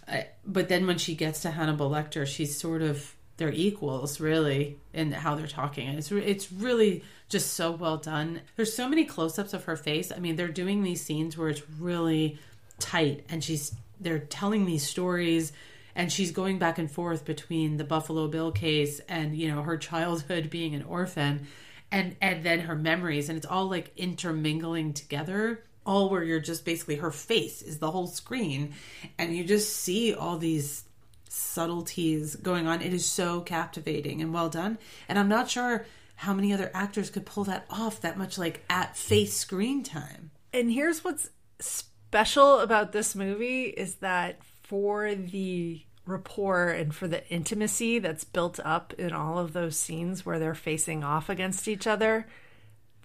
Speaker 1: Uh, but then when she gets to Hannibal Lecter, she's sort of, they're equals really in how they're talking. And it's, it's really just so well done. There's so many close ups of her face. I mean, they're doing these scenes where it's really tight and she's they're telling these stories and she's going back and forth between the Buffalo Bill case and you know her childhood being an orphan and and then her memories and it's all like intermingling together all where you're just basically her face is the whole screen and you just see all these subtleties going on. It is so captivating and well done. And i'm not sure how many other actors could pull that off that much like at face screen time.
Speaker 2: And here's what's special about this movie is that for the rapport and for the intimacy that's built up in all of those scenes where they're facing off against each other,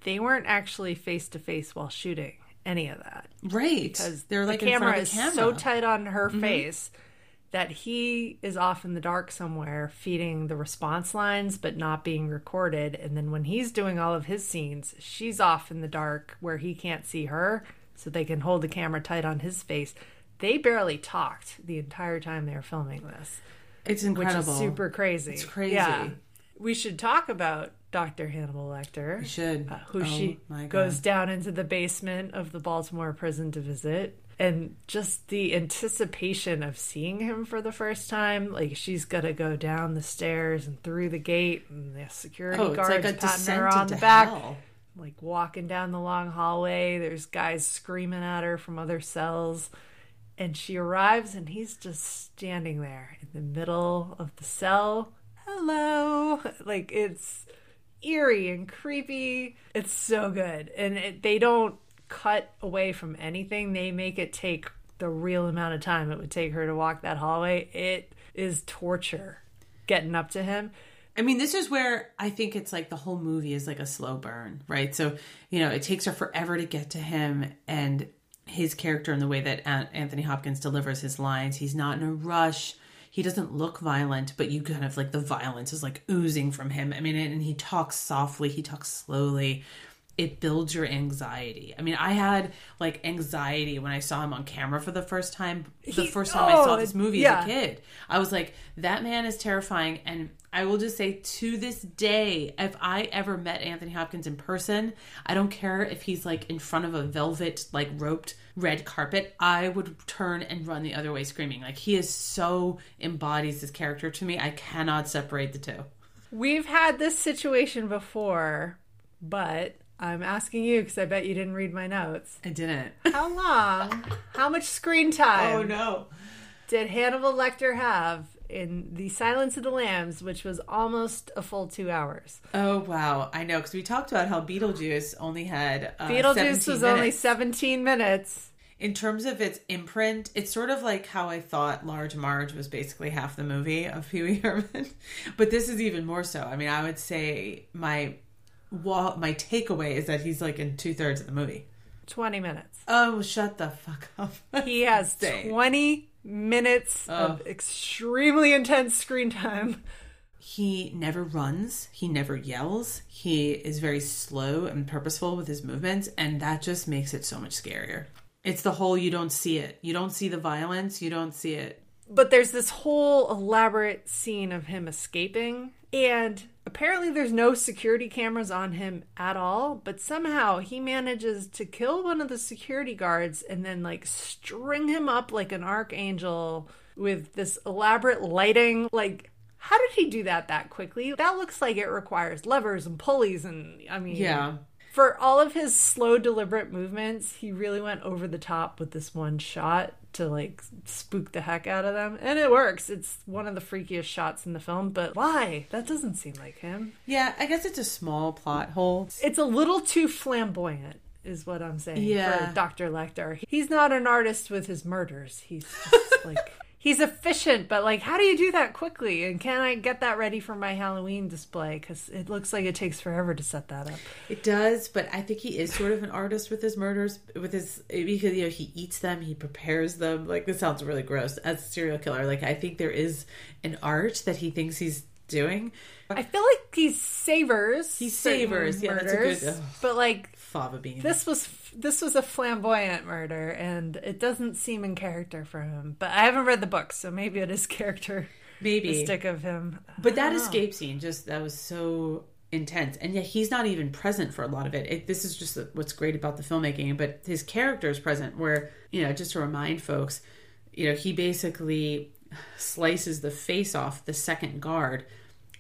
Speaker 2: they weren't actually face to face while shooting any of that.
Speaker 1: right
Speaker 2: Because
Speaker 1: they're like
Speaker 2: the camera
Speaker 1: of
Speaker 2: is
Speaker 1: camera.
Speaker 2: so tight on her mm-hmm. face that he is off in the dark somewhere feeding the response lines but not being recorded and then when he's doing all of his scenes she's off in the dark where he can't see her so they can hold the camera tight on his face they barely talked the entire time they were filming this
Speaker 1: It's incredible.
Speaker 2: which is super crazy
Speaker 1: It's crazy.
Speaker 2: yeah we should talk about dr hannibal lecter
Speaker 1: You should.
Speaker 2: uh, who
Speaker 1: Oh,
Speaker 2: she goes down into the basement of the Baltimore prison to visit. And just the anticipation of seeing him for the first time, like she's gonna go down the stairs and through the gate, and the security
Speaker 1: Oh,
Speaker 2: guards
Speaker 1: like
Speaker 2: patting her on the back,
Speaker 1: hell.
Speaker 2: like walking down the long hallway. There's guys screaming at her from other cells, and she arrives, and he's just standing there in the middle of the cell. Hello, like it's eerie and creepy. It's so good. And it, they don't cut away from anything. They make it take the real amount of time it would take her to walk that hallway. It is torture getting up to him.
Speaker 1: I mean, this is where I think it's like the whole movie is like a slow burn, right? So, you know, it takes her forever to get to him and his character and the way that Anthony Hopkins delivers his lines. He's not in a rush. He doesn't look violent, but you kind of like the violence is like oozing from him. I mean, and he talks softly, he talks slowly. It builds your anxiety. I mean, I had like anxiety when I saw him on camera for the first time. The
Speaker 2: He-
Speaker 1: first time I saw
Speaker 2: oh,
Speaker 1: this movie
Speaker 2: yeah.
Speaker 1: as a kid, I was like, that man is terrifying. And I will just say to this day, if I ever met Anthony Hopkins in person, I don't care if he's like in front of a velvet, like roped red carpet, I would turn and run the other way screaming. Like he is so embodies this character to me. I cannot separate the two.
Speaker 2: We've had this situation before, but I'm asking you because I bet you didn't read my notes.
Speaker 1: I didn't.
Speaker 2: How long, how much screen time
Speaker 1: Oh no.
Speaker 2: did Hannibal Lecter have in The Silence of the Lambs, which was almost a full two hours?
Speaker 1: Oh wow. I know because we talked about how Beetlejuice only had uh,
Speaker 2: Beetlejuice
Speaker 1: 17
Speaker 2: was only 17 minutes.
Speaker 1: in terms of its imprint, it's sort of like how I thought Large Marge was basically half the movie of Pee Wee Herman, but this is even more so. I mean, I would say my wall, my takeaway is that he's like in two thirds of the movie.
Speaker 2: 20 minutes.
Speaker 1: Oh, shut the fuck up!
Speaker 2: He has
Speaker 1: Insane.
Speaker 2: 20 minutes of extremely intense screen time.
Speaker 1: He never runs. He never yells. He is very slow and purposeful with his movements, and that just makes it so much scarier. It's the whole you don't see it. You don't see the violence. You don't see it.
Speaker 2: But there's this whole elaborate scene of him escaping, and apparently there's no security cameras on him at all, but somehow he manages to kill one of the security guards and then like string him up like an archangel with this elaborate lighting. Like, how did he do that that quickly? That looks like it requires levers and pulleys, and I mean,
Speaker 1: Yeah.
Speaker 2: for all of his slow, deliberate movements, he really went over the top with this one shot to like spook the heck out of them. And it works. It's one of the freakiest shots in the film, but why? That doesn't seem like him.
Speaker 1: Yeah, I guess it's a small plot hole.
Speaker 2: It's a little too flamboyant. Is what I'm saying
Speaker 1: Yeah.
Speaker 2: for Dr. Lecter. He's not an artist with his murders. He's just like he's efficient, but like, how do you do that quickly? And can I get that ready for my Halloween display? Because it looks like it takes forever to set that up.
Speaker 1: It does, but I think he is sort of an artist with his murders, with his because you know he eats them, he prepares them. Like this sounds really gross as a serial killer. Like I think there is an art that he thinks he's doing.
Speaker 2: I feel like he savors.
Speaker 1: He savors, yeah, that's a good- ugh.
Speaker 2: but like
Speaker 1: Fava bean.
Speaker 2: this was this was a flamboyant murder, and it doesn't seem in character for him. But I haven't read the book, so maybe it is character.
Speaker 1: Maybe.
Speaker 2: Stick of him.
Speaker 1: But that escape scene just that was so intense, and yet he's not even present for a lot of it. it this is just what's great about the filmmaking. But his character is present, where you know, just to remind folks, you know, he basically slices the face off the second guard,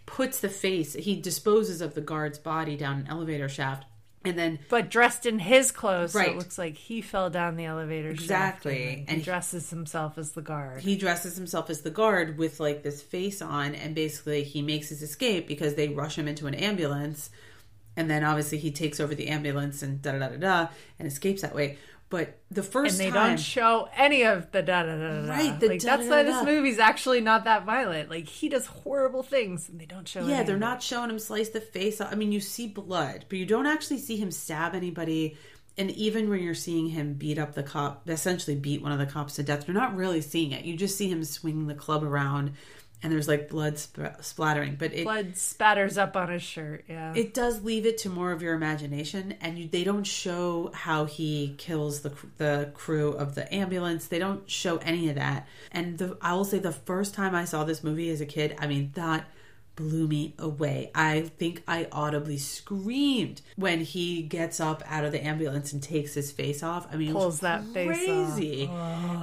Speaker 1: puts the face, he disposes of the guard's body down an elevator shaft, and then
Speaker 2: But dressed in his clothes, so it looks like he fell down the elevator. shaft
Speaker 1: Exactly.
Speaker 2: and,
Speaker 1: And
Speaker 2: he dresses himself as the guard.
Speaker 1: he dresses himself as the guard with like this face on and basically he makes his escape because they rush him into an ambulance and then obviously he takes over the ambulance and da da da da and escapes that way but the first
Speaker 2: and they
Speaker 1: time
Speaker 2: don't show any of the da da da da.
Speaker 1: Right, the
Speaker 2: like that's why this movie's actually not that violent. Like he does horrible things, and they don't show.
Speaker 1: yeah
Speaker 2: any
Speaker 1: they're not showing him slice the face off. i mean you see blood but you don't actually see him stab anybody and even when you're seeing him beat up the cop essentially beat one of the cops to death you're not really seeing it you just see him swing the club around and there's like blood sp- splattering but it
Speaker 2: Blood spatters up on his shirt. Yeah,
Speaker 1: it does leave it to more of your imagination and you, they don't show how he kills the the crew of the ambulance. They don't show any of that. And the, i will say the first time i saw this movie as a kid i mean that blew me away. I think i audibly screamed when he gets up out of the ambulance and takes his face off. I mean it was
Speaker 2: Pulls that face off.
Speaker 1: crazy.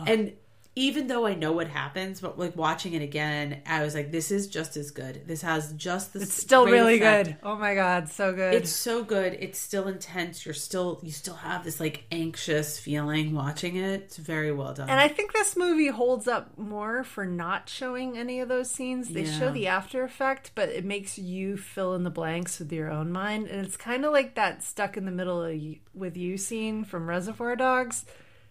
Speaker 1: And even though I know what happens, but like watching it again, I was like, "This is just as good. This has just the
Speaker 2: it's still really
Speaker 1: effect.
Speaker 2: good. Oh my god, so good.
Speaker 1: It's so good. It's still intense. You're still you still have this like anxious feeling watching it. It's very well done.
Speaker 2: And I think this movie holds up more for not showing any of those scenes. They
Speaker 1: Yeah.
Speaker 2: show the after effect, but it makes you fill in the blanks with your own mind. And it's kind of like that stuck in the middle of you, with you scene from Reservoir Dogs,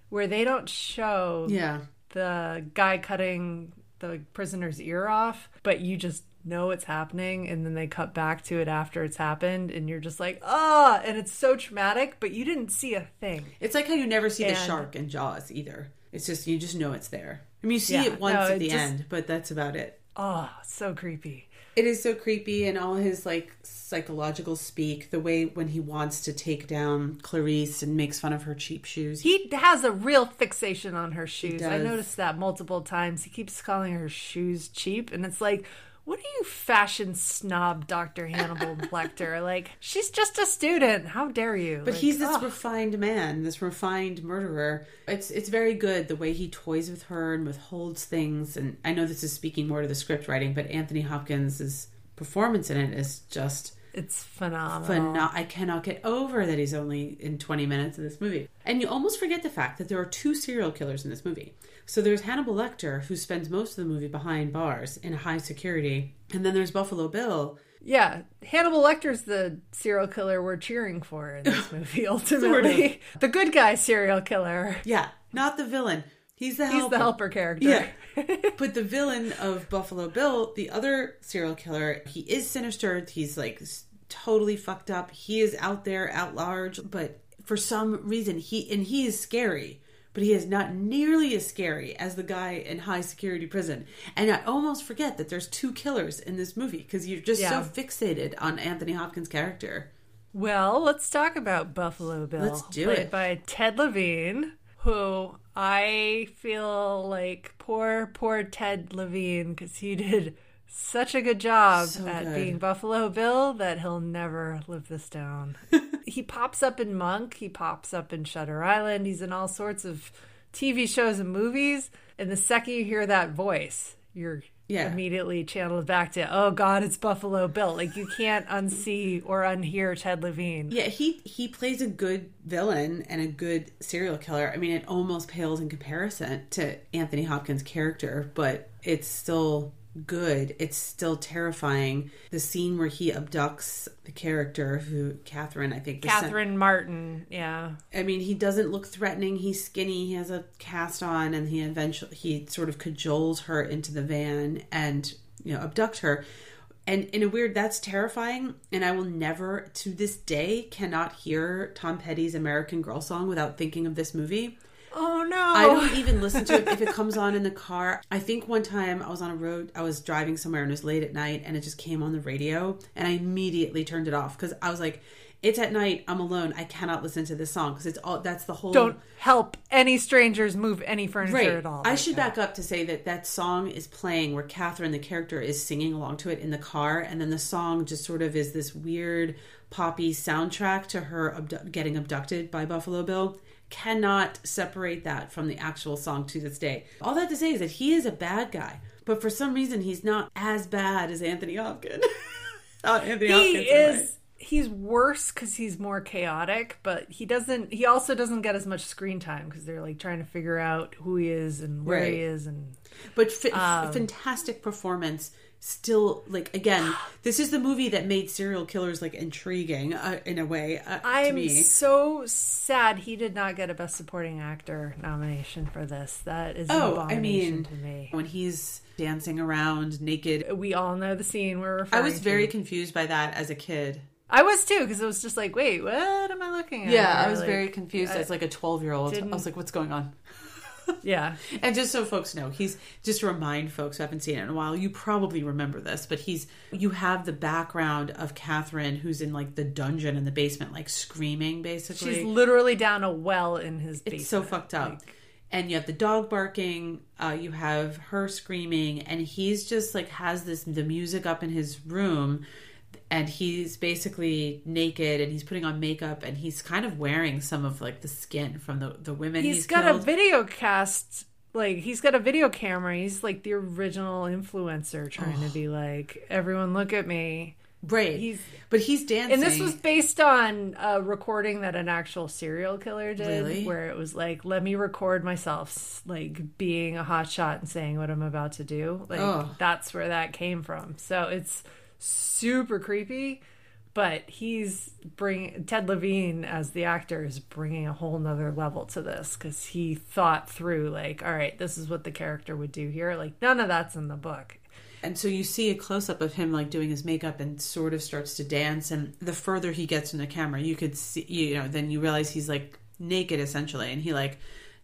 Speaker 2: where they don't show
Speaker 1: yeah.
Speaker 2: The guy cutting the prisoner's ear off, but you just know it's happening and then they cut back to it after it's happened and you're just like, ah, and it's so traumatic, but you didn't see a thing.
Speaker 1: It's like how you never see the shark in Jaws either. It's just you just know it's there. I mean, you see
Speaker 2: Yeah,
Speaker 1: it once
Speaker 2: no,
Speaker 1: at the
Speaker 2: just-
Speaker 1: end, but that's about it.
Speaker 2: Oh, so creepy.
Speaker 1: It is so creepy and all his like psychological speak, the way when he wants to take down Clarice and makes fun of her cheap shoes.
Speaker 2: He has a real fixation on her shoes. I noticed that multiple times. He keeps calling her shoes cheap, and it's like, what are you, fashion snob, Doctor Hannibal Lecter? Like, she's just a student. How dare you?
Speaker 1: But
Speaker 2: Like,
Speaker 1: he's this refined man, this refined murderer. It's it's very good the way he toys with her and withholds things. And I know this is speaking more to the script writing, but Anthony Hopkins' performance in it is just
Speaker 2: it's phenomenal.
Speaker 1: phenomenal. I cannot get over that he's only in 20 minutes of this movie. And you almost forget the fact that there are two serial killers in this movie. So there's Hannibal Lecter, who spends most of the movie behind bars in high security, and then there's Buffalo Bill.
Speaker 2: Yeah, Hannibal Lecter's the serial killer we're cheering for in this movie. Ultimately, the good guy serial killer.
Speaker 1: Yeah, not the villain. He's the
Speaker 2: He's
Speaker 1: helper.
Speaker 2: the helper character.
Speaker 1: Yeah. but the villain of Buffalo Bill, the other serial killer, he is sinister. He's like totally fucked up. He is out there at large, but for some reason he and he is scary, but he is not nearly as scary as the guy in high security prison. And I almost forget that there's two killers in this movie because you're just
Speaker 2: Yeah.
Speaker 1: so fixated on Anthony Hopkins' character.
Speaker 2: Well, let's talk about Buffalo Bill.
Speaker 1: Let's do
Speaker 2: played
Speaker 1: it.
Speaker 2: by Ted Levine, who I feel like poor, poor Ted Levine because he did such a good job
Speaker 1: So
Speaker 2: at
Speaker 1: good.
Speaker 2: being Buffalo Bill that he'll never live this down. he pops up in Monk. He pops up in Shutter Island. He's in all sorts of TV shows and movies. And the second you hear that voice, you're
Speaker 1: Yeah.
Speaker 2: immediately channeled back to, oh God, it's Buffalo Bill. Like you can't unsee or unhear Ted Levine.
Speaker 1: Yeah, he he plays a good villain and a good serial killer. I mean, it almost pales in comparison to Anthony Hopkins' character, but it's still good. It's still terrifying. The scene where he abducts the character who Catherine, I think,
Speaker 2: Catherine Martin, yeah.
Speaker 1: I mean, he doesn't look threatening. He's skinny. He has a cast on, and he eventually he sort of cajoles her into the van and you know abduct her. And in a weird, that's terrifying. And I will never, to this day, cannot hear Tom Petty's American Girl song without thinking of this movie.
Speaker 2: Oh no.
Speaker 1: I don't even listen to it if it comes on in the car. I think one time I was on a road, I was driving somewhere and it was late at night and it just came on the radio and I immediately turned it off because I was like, it's at night, I'm alone, I cannot listen to this song because it's all that's the whole.
Speaker 2: Don't help any strangers move any furniture
Speaker 1: Right.
Speaker 2: at all.
Speaker 1: I
Speaker 2: like
Speaker 1: should
Speaker 2: that.
Speaker 1: back up to say that that song is playing where Catherine, the character, is singing along to it in the car, and then the song just sort of is this weird poppy soundtrack to her abdu- getting abducted by Buffalo Bill. Cannot separate that from the actual song to this day. All that to say is that he is a bad guy, but for some reason he's not as bad as Anthony Hopkins. Not Anthony
Speaker 2: He
Speaker 1: Hopkins. in a way.
Speaker 2: is he's worse because he's more chaotic, but he doesn't. He also doesn't get as much screen time because they're like trying to figure out who he is and where
Speaker 1: Right.
Speaker 2: he is, and
Speaker 1: But f-
Speaker 2: Um,
Speaker 1: fantastic performance. Still, like again, this is the movie that made serial killers like intriguing uh, in a way uh,
Speaker 2: I'm so sad he did not get a Best Supporting Actor nomination for this. That is
Speaker 1: Oh, I mean,
Speaker 2: to me.
Speaker 1: when he's dancing around naked,
Speaker 2: We all know the scene we're
Speaker 1: I was very
Speaker 2: to.
Speaker 1: confused by that as a kid.
Speaker 2: I was too because it was just like, wait, what am I looking at?
Speaker 1: Yeah, I was
Speaker 2: Like,
Speaker 1: very confused as like a twelve-year-old. I was like, "What's going on?"
Speaker 2: Yeah.
Speaker 1: And just so folks know, he's just to remind folks who haven't seen it in a while, you probably remember this, but he's you have the background of Catherine who's in like the dungeon in the basement, like screaming basically.
Speaker 2: She's literally down a well in his basement.
Speaker 1: It's so fucked up. and you have the dog barking, uh, you have her screaming, and he's just like has this the music up in his room, and he's basically naked and he's putting on makeup and he's kind of wearing some of like the skin from the the women he's,
Speaker 2: he's got
Speaker 1: killed.
Speaker 2: a video cast like he's got a video camera he's like the original influencer trying to be like everyone look at me
Speaker 1: right,
Speaker 2: he's-
Speaker 1: but he's dancing.
Speaker 2: and this was based on a recording that an actual serial killer did
Speaker 1: Really?
Speaker 2: where it was like let me record myself like being a hot shot and saying what i'm about to do like
Speaker 1: Ugh.
Speaker 2: that's where that came from so it's super creepy but he's bring ted levine as the actor is bringing a whole nother level to this because he thought through like all right this is what the character would do here like none of that's in the book
Speaker 1: And so you see a close up of him like doing his makeup and sort of starts to dance. And the further he gets in the camera, you could see, you know, then you realize he's like naked essentially. And he like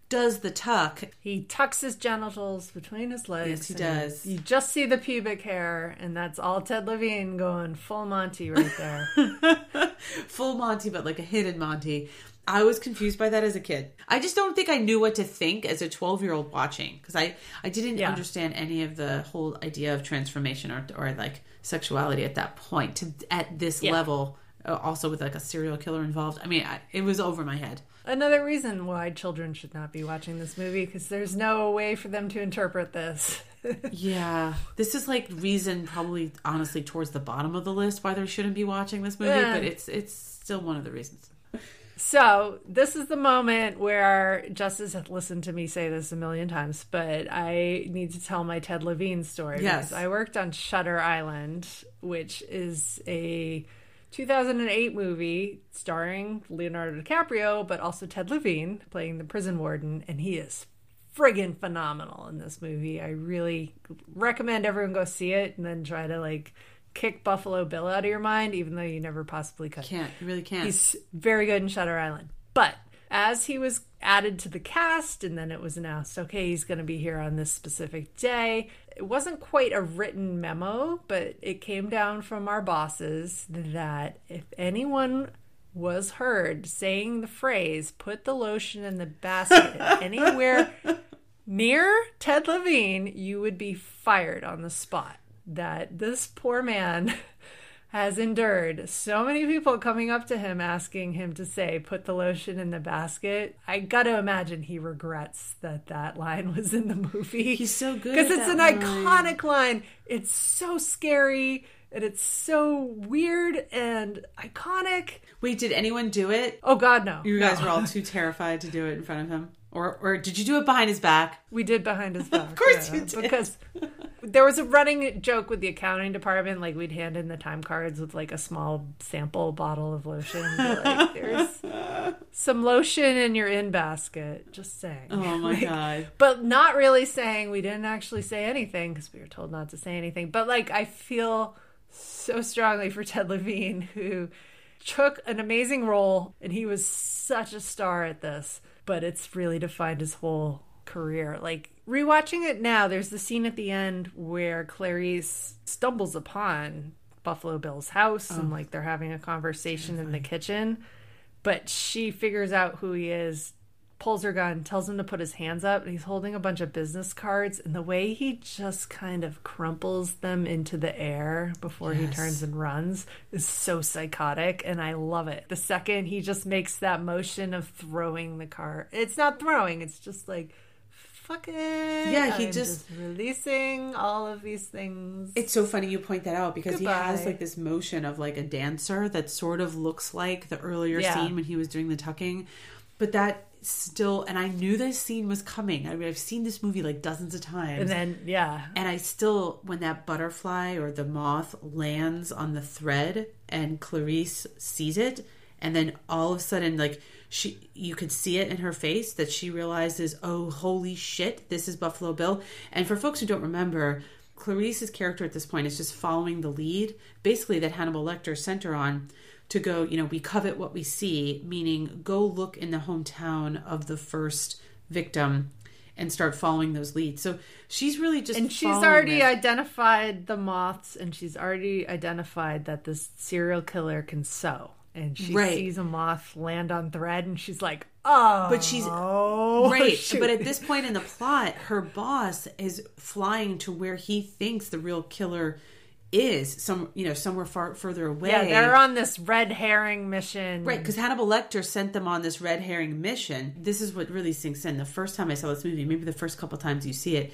Speaker 1: does the tuck.
Speaker 2: He tucks his genitals between his legs.
Speaker 1: Yes, he does.
Speaker 2: You just see the pubic hair, and that's all Ted Levine going full Monty right there.
Speaker 1: Full Monty, but like a hidden Monty. I was confused by that as a kid. I just don't think I knew what to think as a 12 year old watching because I, I didn't
Speaker 2: Yeah.
Speaker 1: understand any of the whole idea of transformation or, or like sexuality at that point to at this
Speaker 2: Yeah.
Speaker 1: level. uh, Also with like a serial killer involved. I mean, I, it was over my head.
Speaker 2: Another reason why children should not be watching this movie because there's no way for them to interpret this.
Speaker 1: Yeah, this is like reason probably honestly towards the bottom of the list why they shouldn't be watching this movie,
Speaker 2: Yeah.
Speaker 1: but it's it's still one of the reasons.
Speaker 2: So this is the moment where Justice has listened to me say this a million times, but I need to tell my Ted Levine story.
Speaker 1: Yes.
Speaker 2: I worked on Shutter Island, which is a 2008 movie starring Leonardo DiCaprio, but also Ted Levine playing the prison warden, and he is friggin' phenomenal in this movie. I really recommend everyone go see it and then try to like kick Buffalo Bill out of your mind, even though you never possibly could.
Speaker 1: Can't you really can't.
Speaker 2: He's very good in Shutter Island. But as he was added to the cast, and then it was announced, okay, he's going to be here on this specific day, it wasn't quite a written memo, but it came down from our bosses that if anyone was heard saying the phrase, put the lotion in the basket anywhere near Ted Levine, you would be fired on the spot. That this poor man has endured so many people coming up to him asking him to say, put the lotion in the basket. I gotta imagine he regrets that that line was in the movie.
Speaker 1: He's so good
Speaker 2: Because it's an
Speaker 1: that
Speaker 2: iconic line. It's so scary and it's so weird and iconic.
Speaker 1: Wait, did anyone do it?
Speaker 2: Oh, God, no.
Speaker 1: You guys were all too terrified to do it in front of him, or or did you do it behind his back?
Speaker 2: We did behind his back. Of
Speaker 1: course you did.
Speaker 2: Because there was a running joke with the accounting department. Like we'd hand in the time cards with like a small sample bottle of lotion. Like, There's some lotion in your in basket. Just saying.
Speaker 1: Oh my god!
Speaker 2: But not really saying we didn't actually say anything because we were told not to say anything. But like I feel so strongly for Ted Levine who took an amazing role and he was such a star at this, but it's really defined his whole career. Like rewatching it now, there's the scene at the end where Clarice stumbles upon Buffalo Bill's house and oh, like they're having a conversation in the kitchen, but she figures out who he is. Pulls her gun, tells him to put his hands up, and he's holding a bunch of business cards. And the way he just kind of crumples them into the air before he turns and runs is so psychotic, and I love it. The second he just makes that motion of throwing the card, it's not throwing, it's just like, fuck it.
Speaker 1: Yeah, he
Speaker 2: I'm
Speaker 1: just-
Speaker 2: releasing all of these things.
Speaker 1: It's so funny you point that out because he has like this motion of like a dancer that sort of looks like the earlier
Speaker 2: Yeah.
Speaker 1: scene when he was doing the tucking, but that still. And I knew this scene was coming. I mean, I've seen this movie like dozens of times.
Speaker 2: and then, yeah.
Speaker 1: And I still, when that butterfly or the moth lands on the thread and Clarice sees it, and then all of a sudden, like, she, you could see it in her face that she realizes, oh, holy shit, this is Buffalo Bill. And for folks who don't remember, Clarice's character at this point is just following the lead, basically, that Hannibal Lecter sent her on to go, you know, we covet what we see, meaning go look in the hometown of the first victim and start following those leads. So she's really just
Speaker 2: And she's already
Speaker 1: this.
Speaker 2: identified the moths, and she's already identified that this serial killer can sew. And she
Speaker 1: Right.
Speaker 2: sees a moth land on thread, and she's like, "Oh!"
Speaker 1: But she's
Speaker 2: oh,
Speaker 1: right.
Speaker 2: shoot."
Speaker 1: But at this point in the plot, her boss is flying to where he thinks the real killer is, some you know somewhere far further away.
Speaker 2: yeah, they're on this red herring mission.
Speaker 1: Right, because Hannibal Lecter sent them on this red herring mission. This is what really sinks in. The first time I saw this movie, maybe the first couple times you see it,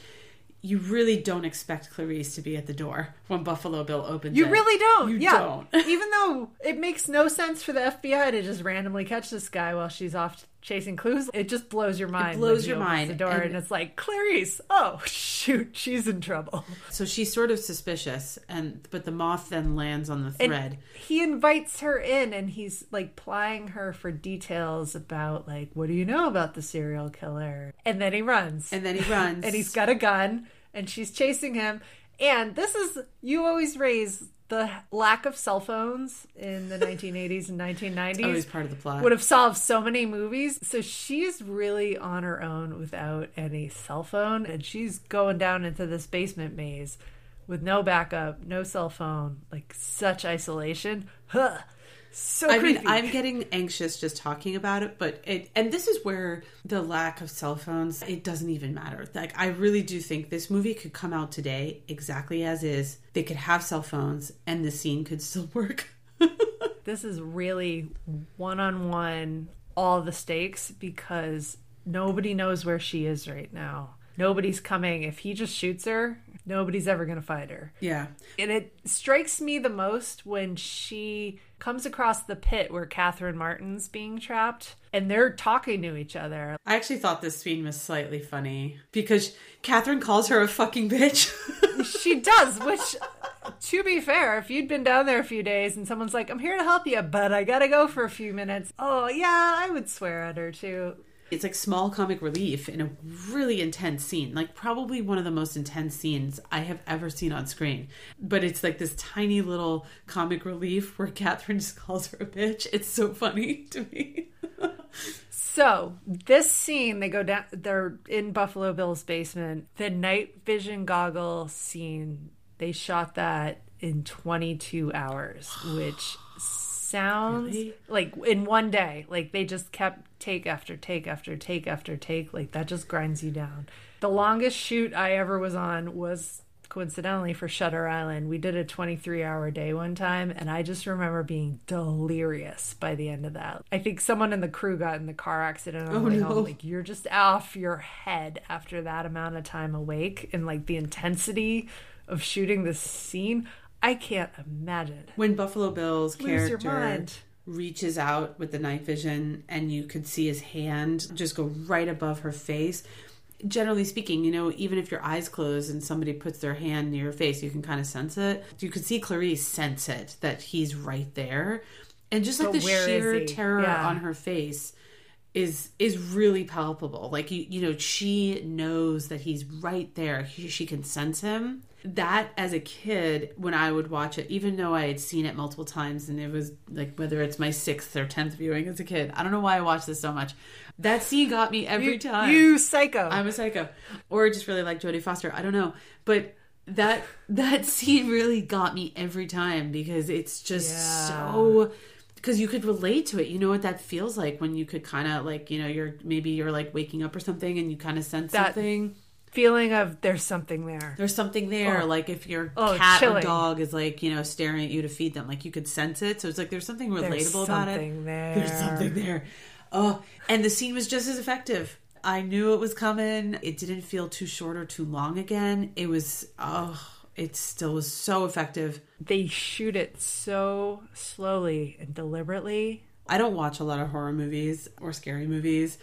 Speaker 1: you really don't expect Clarice to be at the door when Buffalo Bill opens
Speaker 2: You
Speaker 1: it.
Speaker 2: really don't.
Speaker 1: You
Speaker 2: yeah.
Speaker 1: don't.
Speaker 2: Even though it makes no sense for the FBI to just randomly catch this guy while she's off chasing clues, it just blows your mind.
Speaker 1: blows
Speaker 2: when
Speaker 1: your mind,
Speaker 2: The door,
Speaker 1: and-
Speaker 2: and, it's like Clarice. Oh shoot, she's in trouble.
Speaker 1: So she's sort of suspicious, and but the moth then lands on the
Speaker 2: And
Speaker 1: thread.
Speaker 2: he invites her in, and he's like plying her for details about like, what do you know about the serial killer? And then he runs,
Speaker 1: And then he runs.
Speaker 2: and he's got a gun, and she's chasing him. And this is you always raise the lack of cell phones in the 1980s and 1990s.
Speaker 1: always part of the plot.
Speaker 2: would have solved so many movies. So she's really on her own without any cell phone, and she's going down into this basement maze with no backup, no cell phone, like such isolation. Huh. So
Speaker 1: I
Speaker 2: creepy.
Speaker 1: mean, I'm getting anxious just talking about it, but it, and this is where the lack of cell phones, it doesn't even matter. Like, I really do think this movie could come out today exactly as is. They could have cell phones and the scene could still work.
Speaker 2: this is really one on one, all the stakes because nobody knows where she is right now. Nobody's coming. If he just shoots her, nobody's ever going to find her.
Speaker 1: yeah.
Speaker 2: And it strikes me the most when she comes across the pit where Catherine Martin's being trapped and they're talking to each other.
Speaker 1: I actually thought this scene was slightly funny because Catherine calls her a fucking bitch.
Speaker 2: She does, which, to be fair, if you'd been down there a few days and someone's like, I'm here to help you, but I gotta go for a few minutes. Oh, yeah, I would swear at her too.
Speaker 1: It's like small comic relief in a really intense scene like probably one of the most intense scenes i have ever seen on screen. But it's like this tiny little comic relief where catherine just calls her a bitch. It's so funny to me.
Speaker 2: So, this scene, they go down, they're in Buffalo Bill's basement. The night vision goggle scene, they shot that in 22 hours, which sounds
Speaker 1: Really?
Speaker 2: like in one day. Like they just kept take after take after take after take. Like that just grinds you down. The longest shoot I ever was on was coincidentally for Shutter Island, we did a 23 hour day one time, and I just remember being delirious by the end of that. I think someone in the crew got in the car accident on the
Speaker 1: Oh,
Speaker 2: way
Speaker 1: no.
Speaker 2: home. Like, you're just off your head after that amount of time awake, and like the intensity of shooting this scene. I can't imagine.
Speaker 1: When Buffalo Bill's character reaches out with the night vision and you could see his hand just go right above her face. Generally speaking, you know, even if your eyes close and somebody puts their hand near your face, you can kind of sense it. You could see Clarice sense it that he's right there. And just like
Speaker 2: But
Speaker 1: the sheer terror
Speaker 2: Yeah.
Speaker 1: on her face is is really palpable. Like you you know, she knows that he's right there. He, she can sense him. That as a kid, when I would watch it, even though I had seen it multiple times, and it was like whether it's my sixth or tenth viewing as a kid, I don't know why I watched this so much. That scene got me every
Speaker 2: You,
Speaker 1: time.
Speaker 2: you psycho.
Speaker 1: I'm a psycho, or just really like Jodie Foster. I don't know, but that that scene really got me every time because it's just
Speaker 2: Yeah.
Speaker 1: so because you could relate to it. You know what that feels like when you could kind of like you know you're maybe you're like waking up or something and you kind of sense
Speaker 2: That-
Speaker 1: something.
Speaker 2: Feeling of there's something there.
Speaker 1: There's something there,
Speaker 2: Oh.
Speaker 1: like if your
Speaker 2: Oh,
Speaker 1: cat or dog is like you know staring at you to feed them, like you could sense it. So it's like there's something relatable
Speaker 2: There's
Speaker 1: about it.
Speaker 2: something there.
Speaker 1: There's something there. Oh, and the scene was just as effective. I knew it was coming. It didn't feel too short or too long again. It was oh, it still was so effective.
Speaker 2: They shoot it so slowly and deliberately.
Speaker 1: I don't watch a lot of horror movies or scary movies.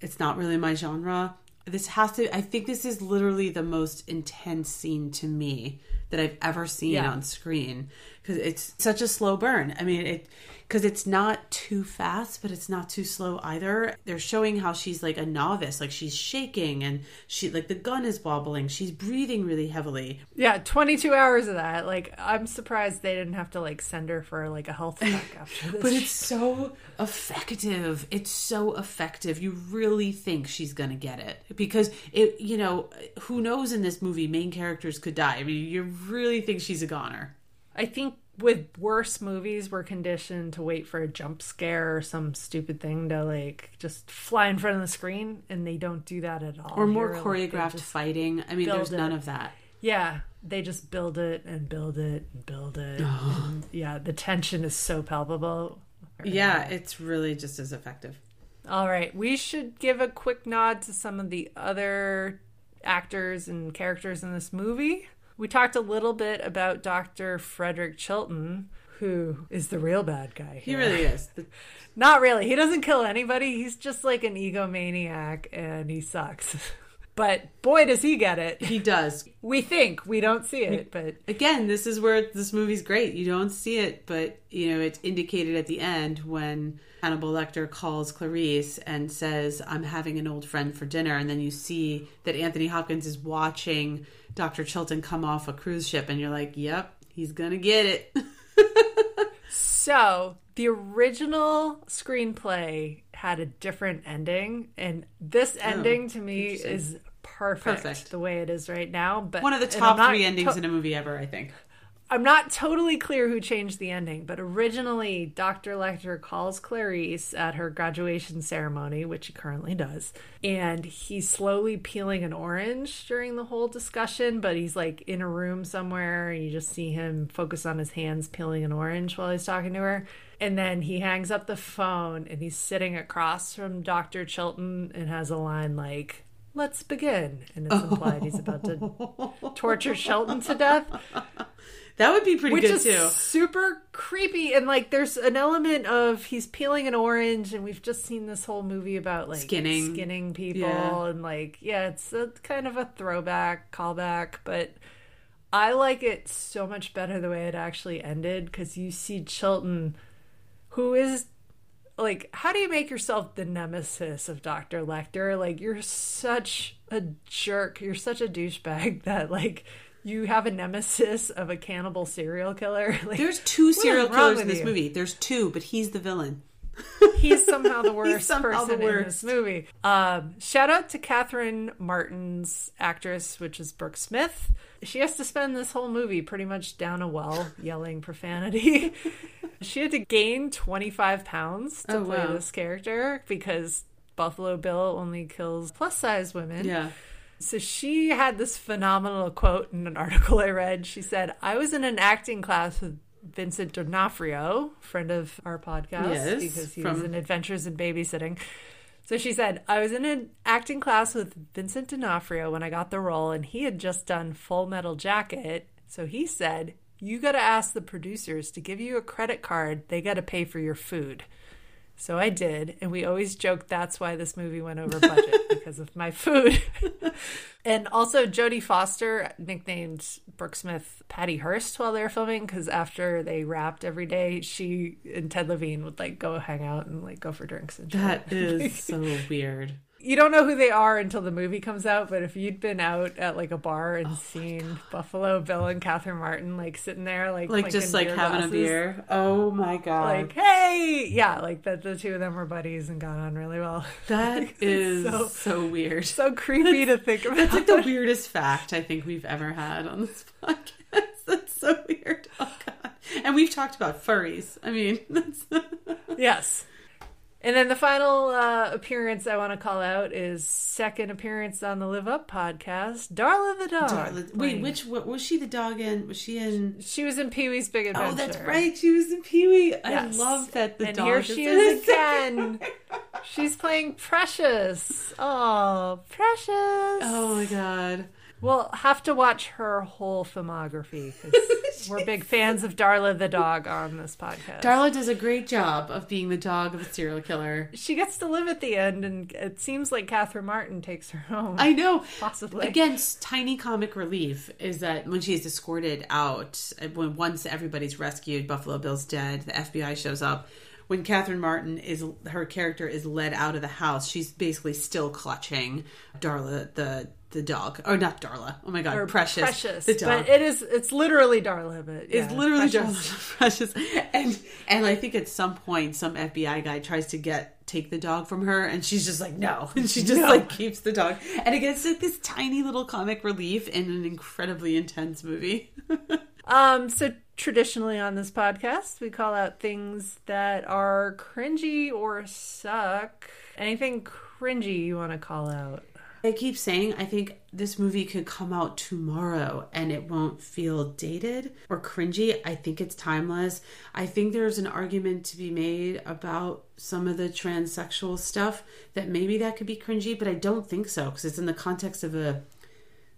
Speaker 1: It's not really my genre. This has to I think this is literally the most intense scene to me that I've ever seen
Speaker 2: Yeah.
Speaker 1: on screen because it's such a slow burn. I mean, it because it's not too fast, but it's not too slow either. They're showing how she's like a novice, like she's shaking and she like the gun is wobbling. She's breathing really heavily.
Speaker 2: Yeah, 22 hours of that. Like, I'm surprised they didn't have to, like, send her for, like, a health check after this.
Speaker 1: But it's so effective. It's so effective. You really think she's going to get it because it, you know, who knows in this movie, main characters could die. I mean, you really think she's a goner.
Speaker 2: I think with worse movies, we're conditioned to wait for a jump scare or some stupid thing to, like, just fly in front of the screen, and they don't do that at all.
Speaker 1: Or more
Speaker 2: Here,
Speaker 1: choreographed
Speaker 2: just-
Speaker 1: fighting. I mean, there's
Speaker 2: build
Speaker 1: none of that.
Speaker 2: Yeah, they just build it and build it and build it. and, yeah, the tension is so palpable.
Speaker 1: Yeah, it's really just as effective.
Speaker 2: All right, we should give a quick nod to some of the other actors and characters in this movie. We talked a little bit about Dr. Frederick Chilton, who is the real bad guy.
Speaker 1: He really is.
Speaker 2: Not really. He doesn't kill anybody. He's just like an egomaniac and he sucks. but boy, does he get it.
Speaker 1: He does.
Speaker 2: We think we don't see it, but
Speaker 1: Again, this is where this movie's great. You don't see it, but you know it's indicated at the end when Hannibal Lecter calls Clarice and says, "I'm having an old friend for dinner," and then you see that Anthony Hopkins is watching Dr. Chilton come off a cruise ship, and you're like, "Yep, he's gonna get it."
Speaker 2: So the original screenplay had a different ending, and this oh, ending to me
Speaker 1: Oh,
Speaker 2: is perfect,
Speaker 1: Perfect.
Speaker 2: the way it is right now. But
Speaker 1: One of the top three endings
Speaker 2: to-
Speaker 1: in a movie ever, I think.
Speaker 2: I'm not totally clear who changed the ending, but originally Dr. Lecter calls Clarice at her graduation ceremony, which he currently does, and he's slowly peeling an orange during the whole discussion, but he's like in a room somewhere, and you just see him focus on his hands peeling an orange while he's talking to her. And then he hangs up the phone and he's sitting across from Dr. Chilton and has a line like, Let's begin. And it's implied he's about to torture Chilton to death
Speaker 1: That would be pretty
Speaker 2: which
Speaker 1: good
Speaker 2: is
Speaker 1: too.
Speaker 2: super creepy and like there's an element of he's peeling an orange and we've just seen this whole movie about like
Speaker 1: Skinning.
Speaker 2: skinning people
Speaker 1: Yeah.
Speaker 2: and like yeah it's a kind of a throwback callback but i like it so much better the way it actually ended because you see chilton who is like how do you make yourself the nemesis of dr lecter like you're such a jerk you're such a douchebag that like you have a nemesis of a cannibal serial killer like
Speaker 1: There's two serial killers in this
Speaker 2: you?
Speaker 1: movie. There's two, but he's the villain.
Speaker 2: he's somehow the worst
Speaker 1: somehow the
Speaker 2: person in this movie. Um, shout out to Catherine Martin's actress, which is Brooke Smith. She has to spend this whole movie pretty much down a well yelling profanity. she had to gain 25 pounds to
Speaker 1: Oh,
Speaker 2: play
Speaker 1: wow.
Speaker 2: this character because Buffalo Bill only kills plus size women.
Speaker 1: Yeah.
Speaker 2: So she had this phenomenal quote in an article I read. She said, I was in an acting class with Vincent D'Onofrio, friend of our podcast,
Speaker 1: Yes,
Speaker 2: because he
Speaker 1: from-
Speaker 2: was in Adventures in Babysitting. So she said, I was in an acting class with Vincent D'Onofrio when I got the role, and he had just done Full Metal Jacket. So he said, You got to ask the producers to give you a credit card. They got to pay for your food. So I did, and we always joked that's why this movie went over budget because of my food. and also, Jodie Foster nicknamed Brooke Smith Patty Hearst while they were filming because after they wrapped every day, she and Ted Levine would like go hang out and like go for drinks and shit.
Speaker 1: That is so weird.
Speaker 2: You don't know who they are until the movie comes out, but if you'd been out at like a bar
Speaker 1: Oh
Speaker 2: and seen Buffalo Bill and Catherine Martin like sitting there, like
Speaker 1: Like just like having a beer. Oh my god.
Speaker 2: like hey yeah like that the two of them were buddies and got on really well
Speaker 1: that is
Speaker 2: so-
Speaker 1: so, weird.
Speaker 2: so creepy to think about
Speaker 1: That's like the weirdest fact I think we've ever had on this podcast. That's so weird. Oh god. And we've talked about furries. I mean, that's
Speaker 2: yes and then the final uh, appearance I want to call out is second appearance on the Live Up podcast, Darla the dog.
Speaker 1: Darla. Wait,
Speaker 2: playing-
Speaker 1: which what was she the dog in? Was she in
Speaker 2: She was in Pee Wee's Big Adventure.
Speaker 1: Oh, that's right. She was in Pee Wee. I love that the
Speaker 2: and
Speaker 1: dog
Speaker 2: here
Speaker 1: is
Speaker 2: she
Speaker 1: in
Speaker 2: is again. She's playing Precious. Oh, Precious.
Speaker 1: Oh my god.
Speaker 2: We'll have to watch her whole filmography because we're big fans of Darla the dog on this podcast.
Speaker 1: Darla does a great job of being the dog of a serial killer.
Speaker 2: she gets to live at the end, and it seems like Catherine Martin takes her home.
Speaker 1: I know.
Speaker 2: Possibly.
Speaker 1: Again, tiny comic relief is that when she's escorted out, uh, when once everybody's rescued, Buffalo Bill's dead, the FBI shows up. When Catherine Martin is her character is led out of the house, she's basically still clutching Darla the the dog, Oh, not Darla. Oh my god,
Speaker 2: Or
Speaker 1: Precious,
Speaker 2: Precious.
Speaker 1: the dog.
Speaker 2: But it is, it's literally Darla, but
Speaker 1: It's literally
Speaker 2: Precious.
Speaker 1: Darla Precious, and and I think at some point some FBI guy tries to get take the dog from her, and she's just like no, and she just
Speaker 2: No.
Speaker 1: like keeps the dog, and it gets like this tiny little comic relief in an incredibly intense movie.
Speaker 2: Um, so traditionally on this podcast, we call out things that are cringy or suck. Anything cringy you want to call out?
Speaker 1: I keep saying I think this movie could come out tomorrow and it won't feel dated or cringy. I think it's timeless. I think there's an argument to be made about some of the transsexual stuff that maybe that could be cringy, but I don't think so because it's in the context of a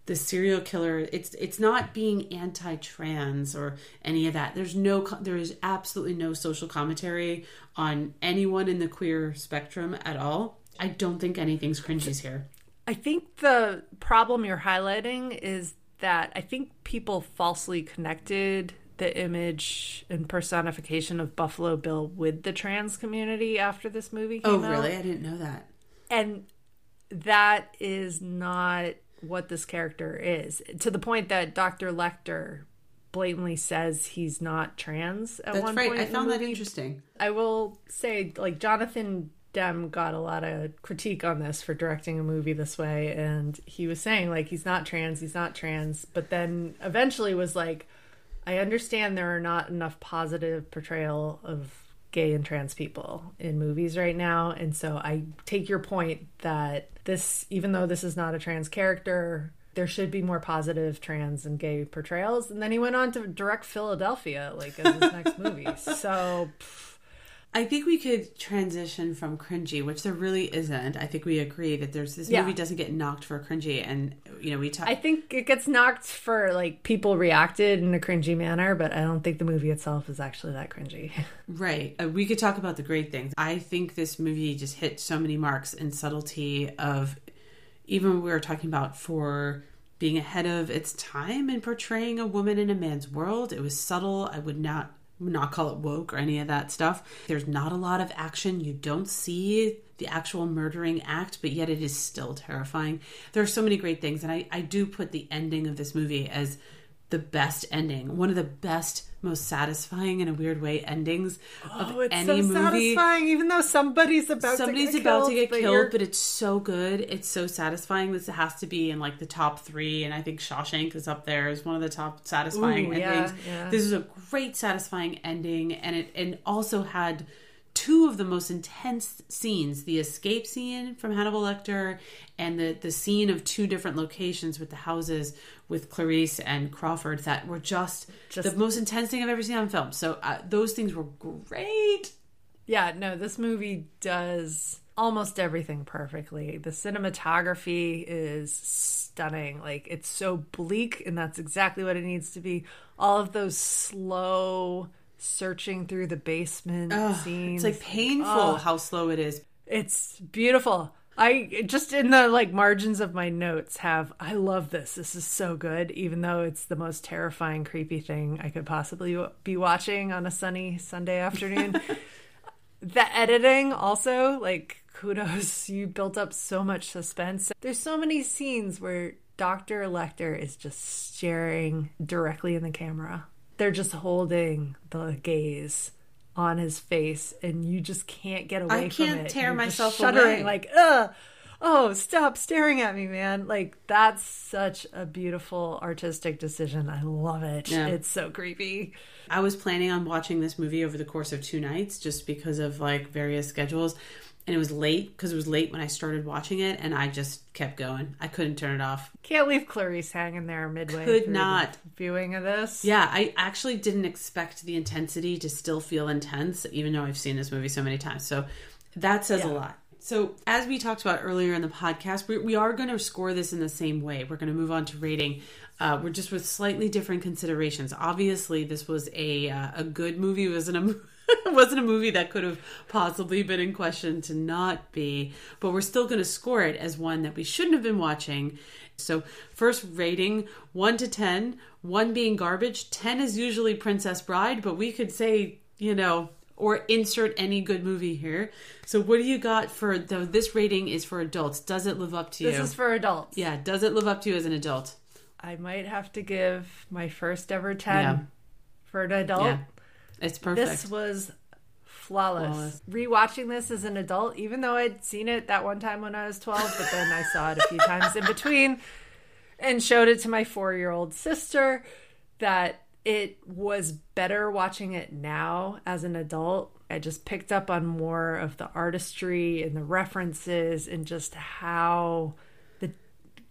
Speaker 1: the serial killer it's it's not being anti-trans or any of that there's no there is absolutely no social commentary on anyone in the queer spectrum at all i don't think anything's cringy's here
Speaker 2: I think the problem you're highlighting is that I think people falsely connected the image and personification of Buffalo Bill with the trans community after this movie
Speaker 1: oh
Speaker 2: came out.
Speaker 1: Oh, really i didn't know that.
Speaker 2: And that is not what this character is to the point that dr lecter blatantly says he's not trans at
Speaker 1: that's
Speaker 2: one
Speaker 1: right.
Speaker 2: point
Speaker 1: i found that interesting.
Speaker 2: I will say like jonathan Demme got a lot of critique on this for directing a movie this way and he was saying like he's not trans he's not trans but then eventually was like i understand there are not enough positive portrayal of gay and trans people in movies right now and so i take your point that this even though this is not a trans character there should be more positive trans and gay portrayals. And then he went on to direct philadelphia like as his next movie. So
Speaker 1: I think we could transition from cringy, which there really isn't. I think we agree that there's this
Speaker 2: Yeah.
Speaker 1: movie doesn't get knocked for cringy, and you know we talk.
Speaker 2: I think it gets knocked for like people reacted in a cringy manner, but I don't think the movie itself is actually that cringy.
Speaker 1: Right. Uh, we could talk about the great things. I think this movie just hit so many marks in subtlety of even what we were talking about for being ahead of its time and portraying a woman in a man's world. It was subtle. I would not not call it woke or any of that stuff. There's not a lot of action. You don't see the actual murdering act, but yet it is still terrifying. There are so many great things, and I, I do put the ending of this movie as the best ending, one of the best, most satisfying in a weird way endings of
Speaker 2: Oh, it's
Speaker 1: any
Speaker 2: so
Speaker 1: movie.
Speaker 2: satisfying, even though somebody's about
Speaker 1: Somebody's
Speaker 2: to get
Speaker 1: about
Speaker 2: killed,
Speaker 1: to get
Speaker 2: but
Speaker 1: killed,
Speaker 2: you're-
Speaker 1: but it's so good. It's so satisfying. This has to be in like the top three, and I think Shawshank is up there as one of the top satisfying
Speaker 2: Ooh, yeah,
Speaker 1: endings.
Speaker 2: yeah.
Speaker 1: This is a great satisfying ending, and it and also had two of the most intense scenes the escape scene from Hannibal Lecter and the, the scene of two different locations with the houses with Clarice and Crawford that were just,
Speaker 2: Just-
Speaker 1: the most intense thing I've ever seen on film. So uh, those things were great.
Speaker 2: Yeah, no, this movie does almost everything perfectly. The cinematography is stunning. Like it's so bleak and that's exactly what it needs to be. All of those slow searching through the basement scenes.
Speaker 1: It's like painful how slow it is.
Speaker 2: It's beautiful. I just in the like margins of my notes have I love this. This is so good even though it's the most terrifying creepy thing I could possibly be watching on a sunny Sunday afternoon. the editing also like kudos you built up so much suspense. There's so many scenes where Dr. Lecter is just staring directly in the camera. They're just holding the gaze on his face and you just can't get away.
Speaker 1: I can't tear
Speaker 2: You're
Speaker 1: myself
Speaker 2: shuddering
Speaker 1: away.
Speaker 2: like ugh oh stop staring at me man like that's such a beautiful artistic decision i love it
Speaker 1: Yeah.
Speaker 2: it's so creepy
Speaker 1: I was planning on watching this movie over the course of two nights just because of like various schedules. And it was late because it was late when I started watching it, and I just kept going. I couldn't turn it off.
Speaker 2: can't leave clarice hanging there midway
Speaker 1: Could not.
Speaker 2: viewing of this
Speaker 1: Yeah, I actually didn't expect the intensity to still feel intense, even though I've seen this movie so many times. So that says a lot. So, as we talked about earlier in the podcast, we, we are going to score this in the same way. We're going to move on to rating. Uh, we're just with slightly different considerations. Obviously, this was a uh, a good movie. It wasn't a it wasn't a movie that could have possibly been in question to not be. But we're still going to score it as one that we shouldn't have been watching. So, first rating one to ten. One being garbage. Ten is usually Princess Bride, but we could say you know or insert any good movie here. So what do you got for the this rating is for adults. Does it live up to you?
Speaker 2: this is for adults
Speaker 1: yeah, does it live up to you as an adult?
Speaker 2: i might have to give my first ever 10
Speaker 1: Yeah.
Speaker 2: for an adult
Speaker 1: Yeah. It's perfect.
Speaker 2: This was flawless.
Speaker 1: Flawless.
Speaker 2: Rewatching this as an adult, even though I'd seen it that one time when I was 12, but then I saw it a few times in between and showed it to my four year old sister, that it was better watching it now as an adult. I just picked up on more of the artistry and the references and just how the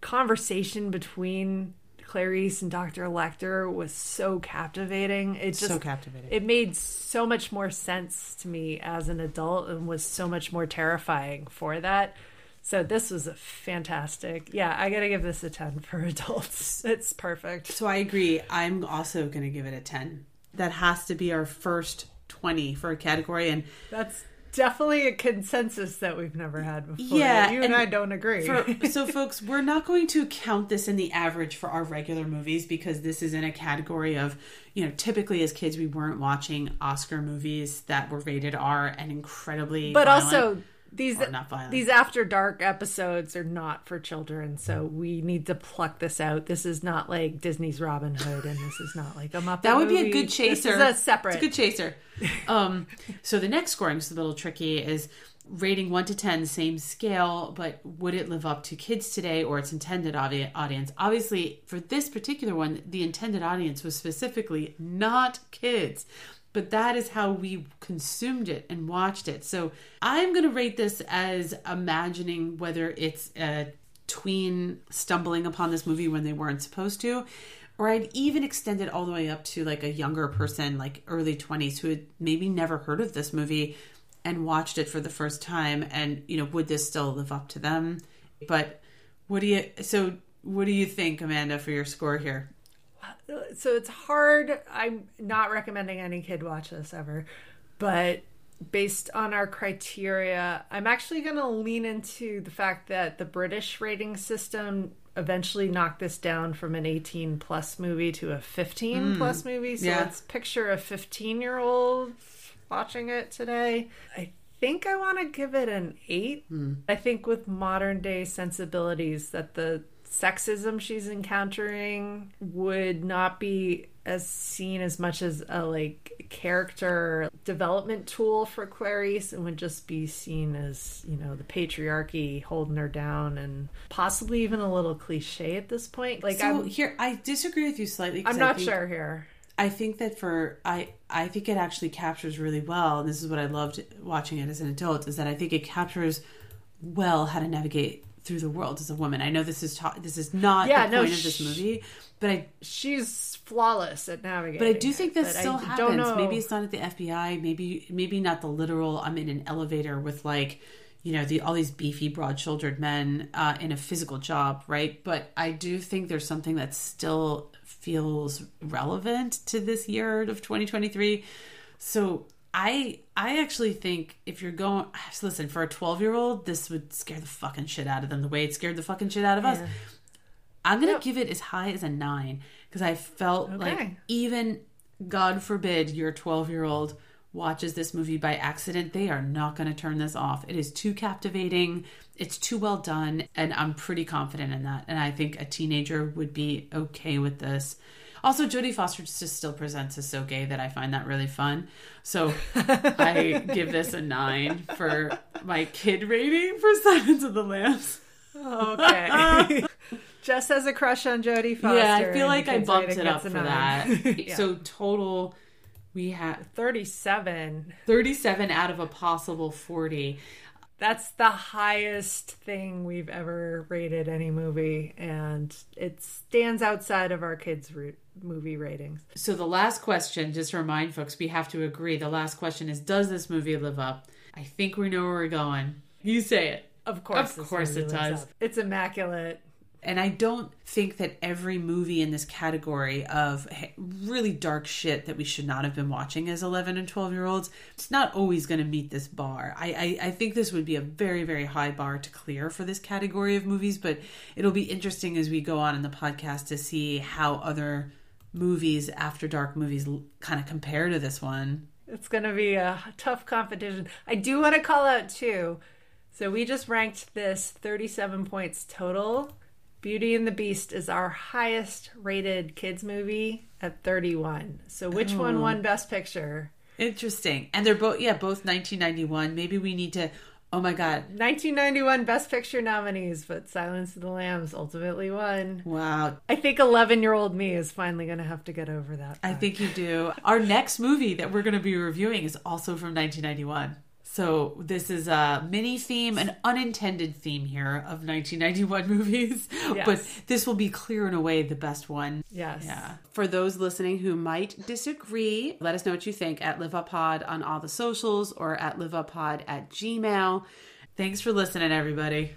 Speaker 2: conversation between Clarice and Dr. Lecter was so captivating. It just
Speaker 1: so captivating.
Speaker 2: it made so much more sense to me as an adult and was so much more terrifying for that. So this was a fantastic. Yeah, I got to give this a 10 for adults. It's perfect.
Speaker 1: so I agree. I'm also going to give it a 10. That has to be our first 20 for a category and
Speaker 2: That's definitely a consensus that we've never had before.
Speaker 1: Yeah,
Speaker 2: you and,
Speaker 1: and
Speaker 2: I don't agree.
Speaker 1: For, so, folks, we're not going to count this in the average for our regular movies because this is in a category of, you know, typically as kids we weren't watching Oscar movies that were rated R and incredibly.
Speaker 2: but
Speaker 1: violent.
Speaker 2: also these these after dark episodes are not for children, so we need to pluck this out. This is not like Disney's Robin Hood, and this is not like a Muppet.
Speaker 1: That would be a good chaser.
Speaker 2: This is a separate.
Speaker 1: It's a good chaser. Um, so the next scoring is a little tricky. Is rating one to ten, same scale, but would it live up to kids today or its intended audi- audience? Obviously, for this particular one, the intended audience was specifically not kids. But that is how we consumed it and watched it. So I'm going to rate this as imagining whether it's a tween stumbling upon this movie when they weren't supposed to or I'd even extend it all the way up to like a younger person, like early 20s, who had maybe never heard of this movie and watched it for the first time. And, you know, would this still live up to them? But what do you, so what do you think, Amanda, for your score here?
Speaker 2: So it's hard. I'm not recommending any kid watch this ever, but based on our criteria, I'm actually going to lean into the fact that the British rating system eventually knocked this down from an 18 plus movie to a 15 hmm. plus movie. So
Speaker 1: yeah.
Speaker 2: let's picture a 15 year old watching it today. I think I want to give it an 8. Hmm. I think with modern day sensibilities that the sexism she's encountering would not be as seen as much as a like character development tool for Clarice and would just be seen as, you know, the patriarchy holding her down and possibly even a little cliche at this point. Like
Speaker 1: So
Speaker 2: I'm
Speaker 1: here, I disagree with you slightly.
Speaker 2: I'm not
Speaker 1: think-
Speaker 2: sure here.
Speaker 1: I think that for I I think it actually captures really well. And this is what I loved watching it as an adult is that I think it captures well how to navigate through the world as a woman. I know this is ta- this is not
Speaker 2: Yeah,
Speaker 1: the
Speaker 2: no,
Speaker 1: point of this movie, but I
Speaker 2: She's flawless at navigating.
Speaker 1: but I do think this still
Speaker 2: I
Speaker 1: happens.
Speaker 2: Don't know.
Speaker 1: Maybe it's not at the FBI. Maybe maybe not the literal. I'm in an elevator with like you know the all these beefy, broad-shouldered men uh, in a physical job, right? But I do think there's something that still feels relevant to this year of 2023. So I I actually think if you're going listen for a 12 year old, this would scare the fucking shit out of them the way it scared the fucking shit out of us. I'm gonna
Speaker 2: Yep.
Speaker 1: give it as high as a nine because I felt like even God forbid your 12 year old watches this movie by accident, they are not going to turn this off. It is too captivating. It's too well done, and I'm pretty confident in that. And I think a teenager would be okay with this. Also, Jodie Foster just still presents as so gay that I find that really fun. So I give this a nine for my kid rating for Silence of the Lambs.
Speaker 2: Okay. Jess has a crush on Jodie Foster.
Speaker 1: yeah, I feel like I bumped it up for that.
Speaker 2: Yeah.
Speaker 1: So total, we have
Speaker 2: 37.
Speaker 1: 37 out of a possible 40.
Speaker 2: That's the highest thing we've ever rated any movie, and it stands outside of our kids' movie ratings.
Speaker 1: So the last question, just to remind folks, we have to agree. The last question is Does this movie live up? I think we know where we're going. You say it.
Speaker 2: Of course,
Speaker 1: Of course it does.
Speaker 2: It's immaculate.
Speaker 1: And I don't think that every movie in this category of really dark shit that we should not have been watching as 11 and 12 year olds, it's not always going to meet this bar. I, I, I think this would be a very, very high bar to clear for this category of movies, but it'll be interesting as we go on in the podcast to see how other movies, after dark movies, kind of compare to this one.
Speaker 2: It's going to be a tough competition. I do want to call out too. So we just ranked this 37 points total. Beauty and the Beast is our highest rated kids movie at 31. So which one
Speaker 1: Oh.
Speaker 2: won Best Picture?
Speaker 1: Interesting. And they're both, yeah, both 1991. Maybe we need to, oh my God.
Speaker 2: 1991 Best Picture nominees, but Silence of the Lambs ultimately won.
Speaker 1: Wow.
Speaker 2: I think 11 year old me is finally going to have to get over that.
Speaker 1: I think you do. Our next movie that we're going to be reviewing is also from 1991. So this is a mini theme, an unintended theme here of 1991 movies.
Speaker 2: Yes.
Speaker 1: But this will be clear and away the best one.
Speaker 2: Yes.
Speaker 1: Yeah. For those listening who might disagree, let us know what you think at Live Up Pod on all the socials or at Live Up Pod at Gmail. Thanks for listening, everybody.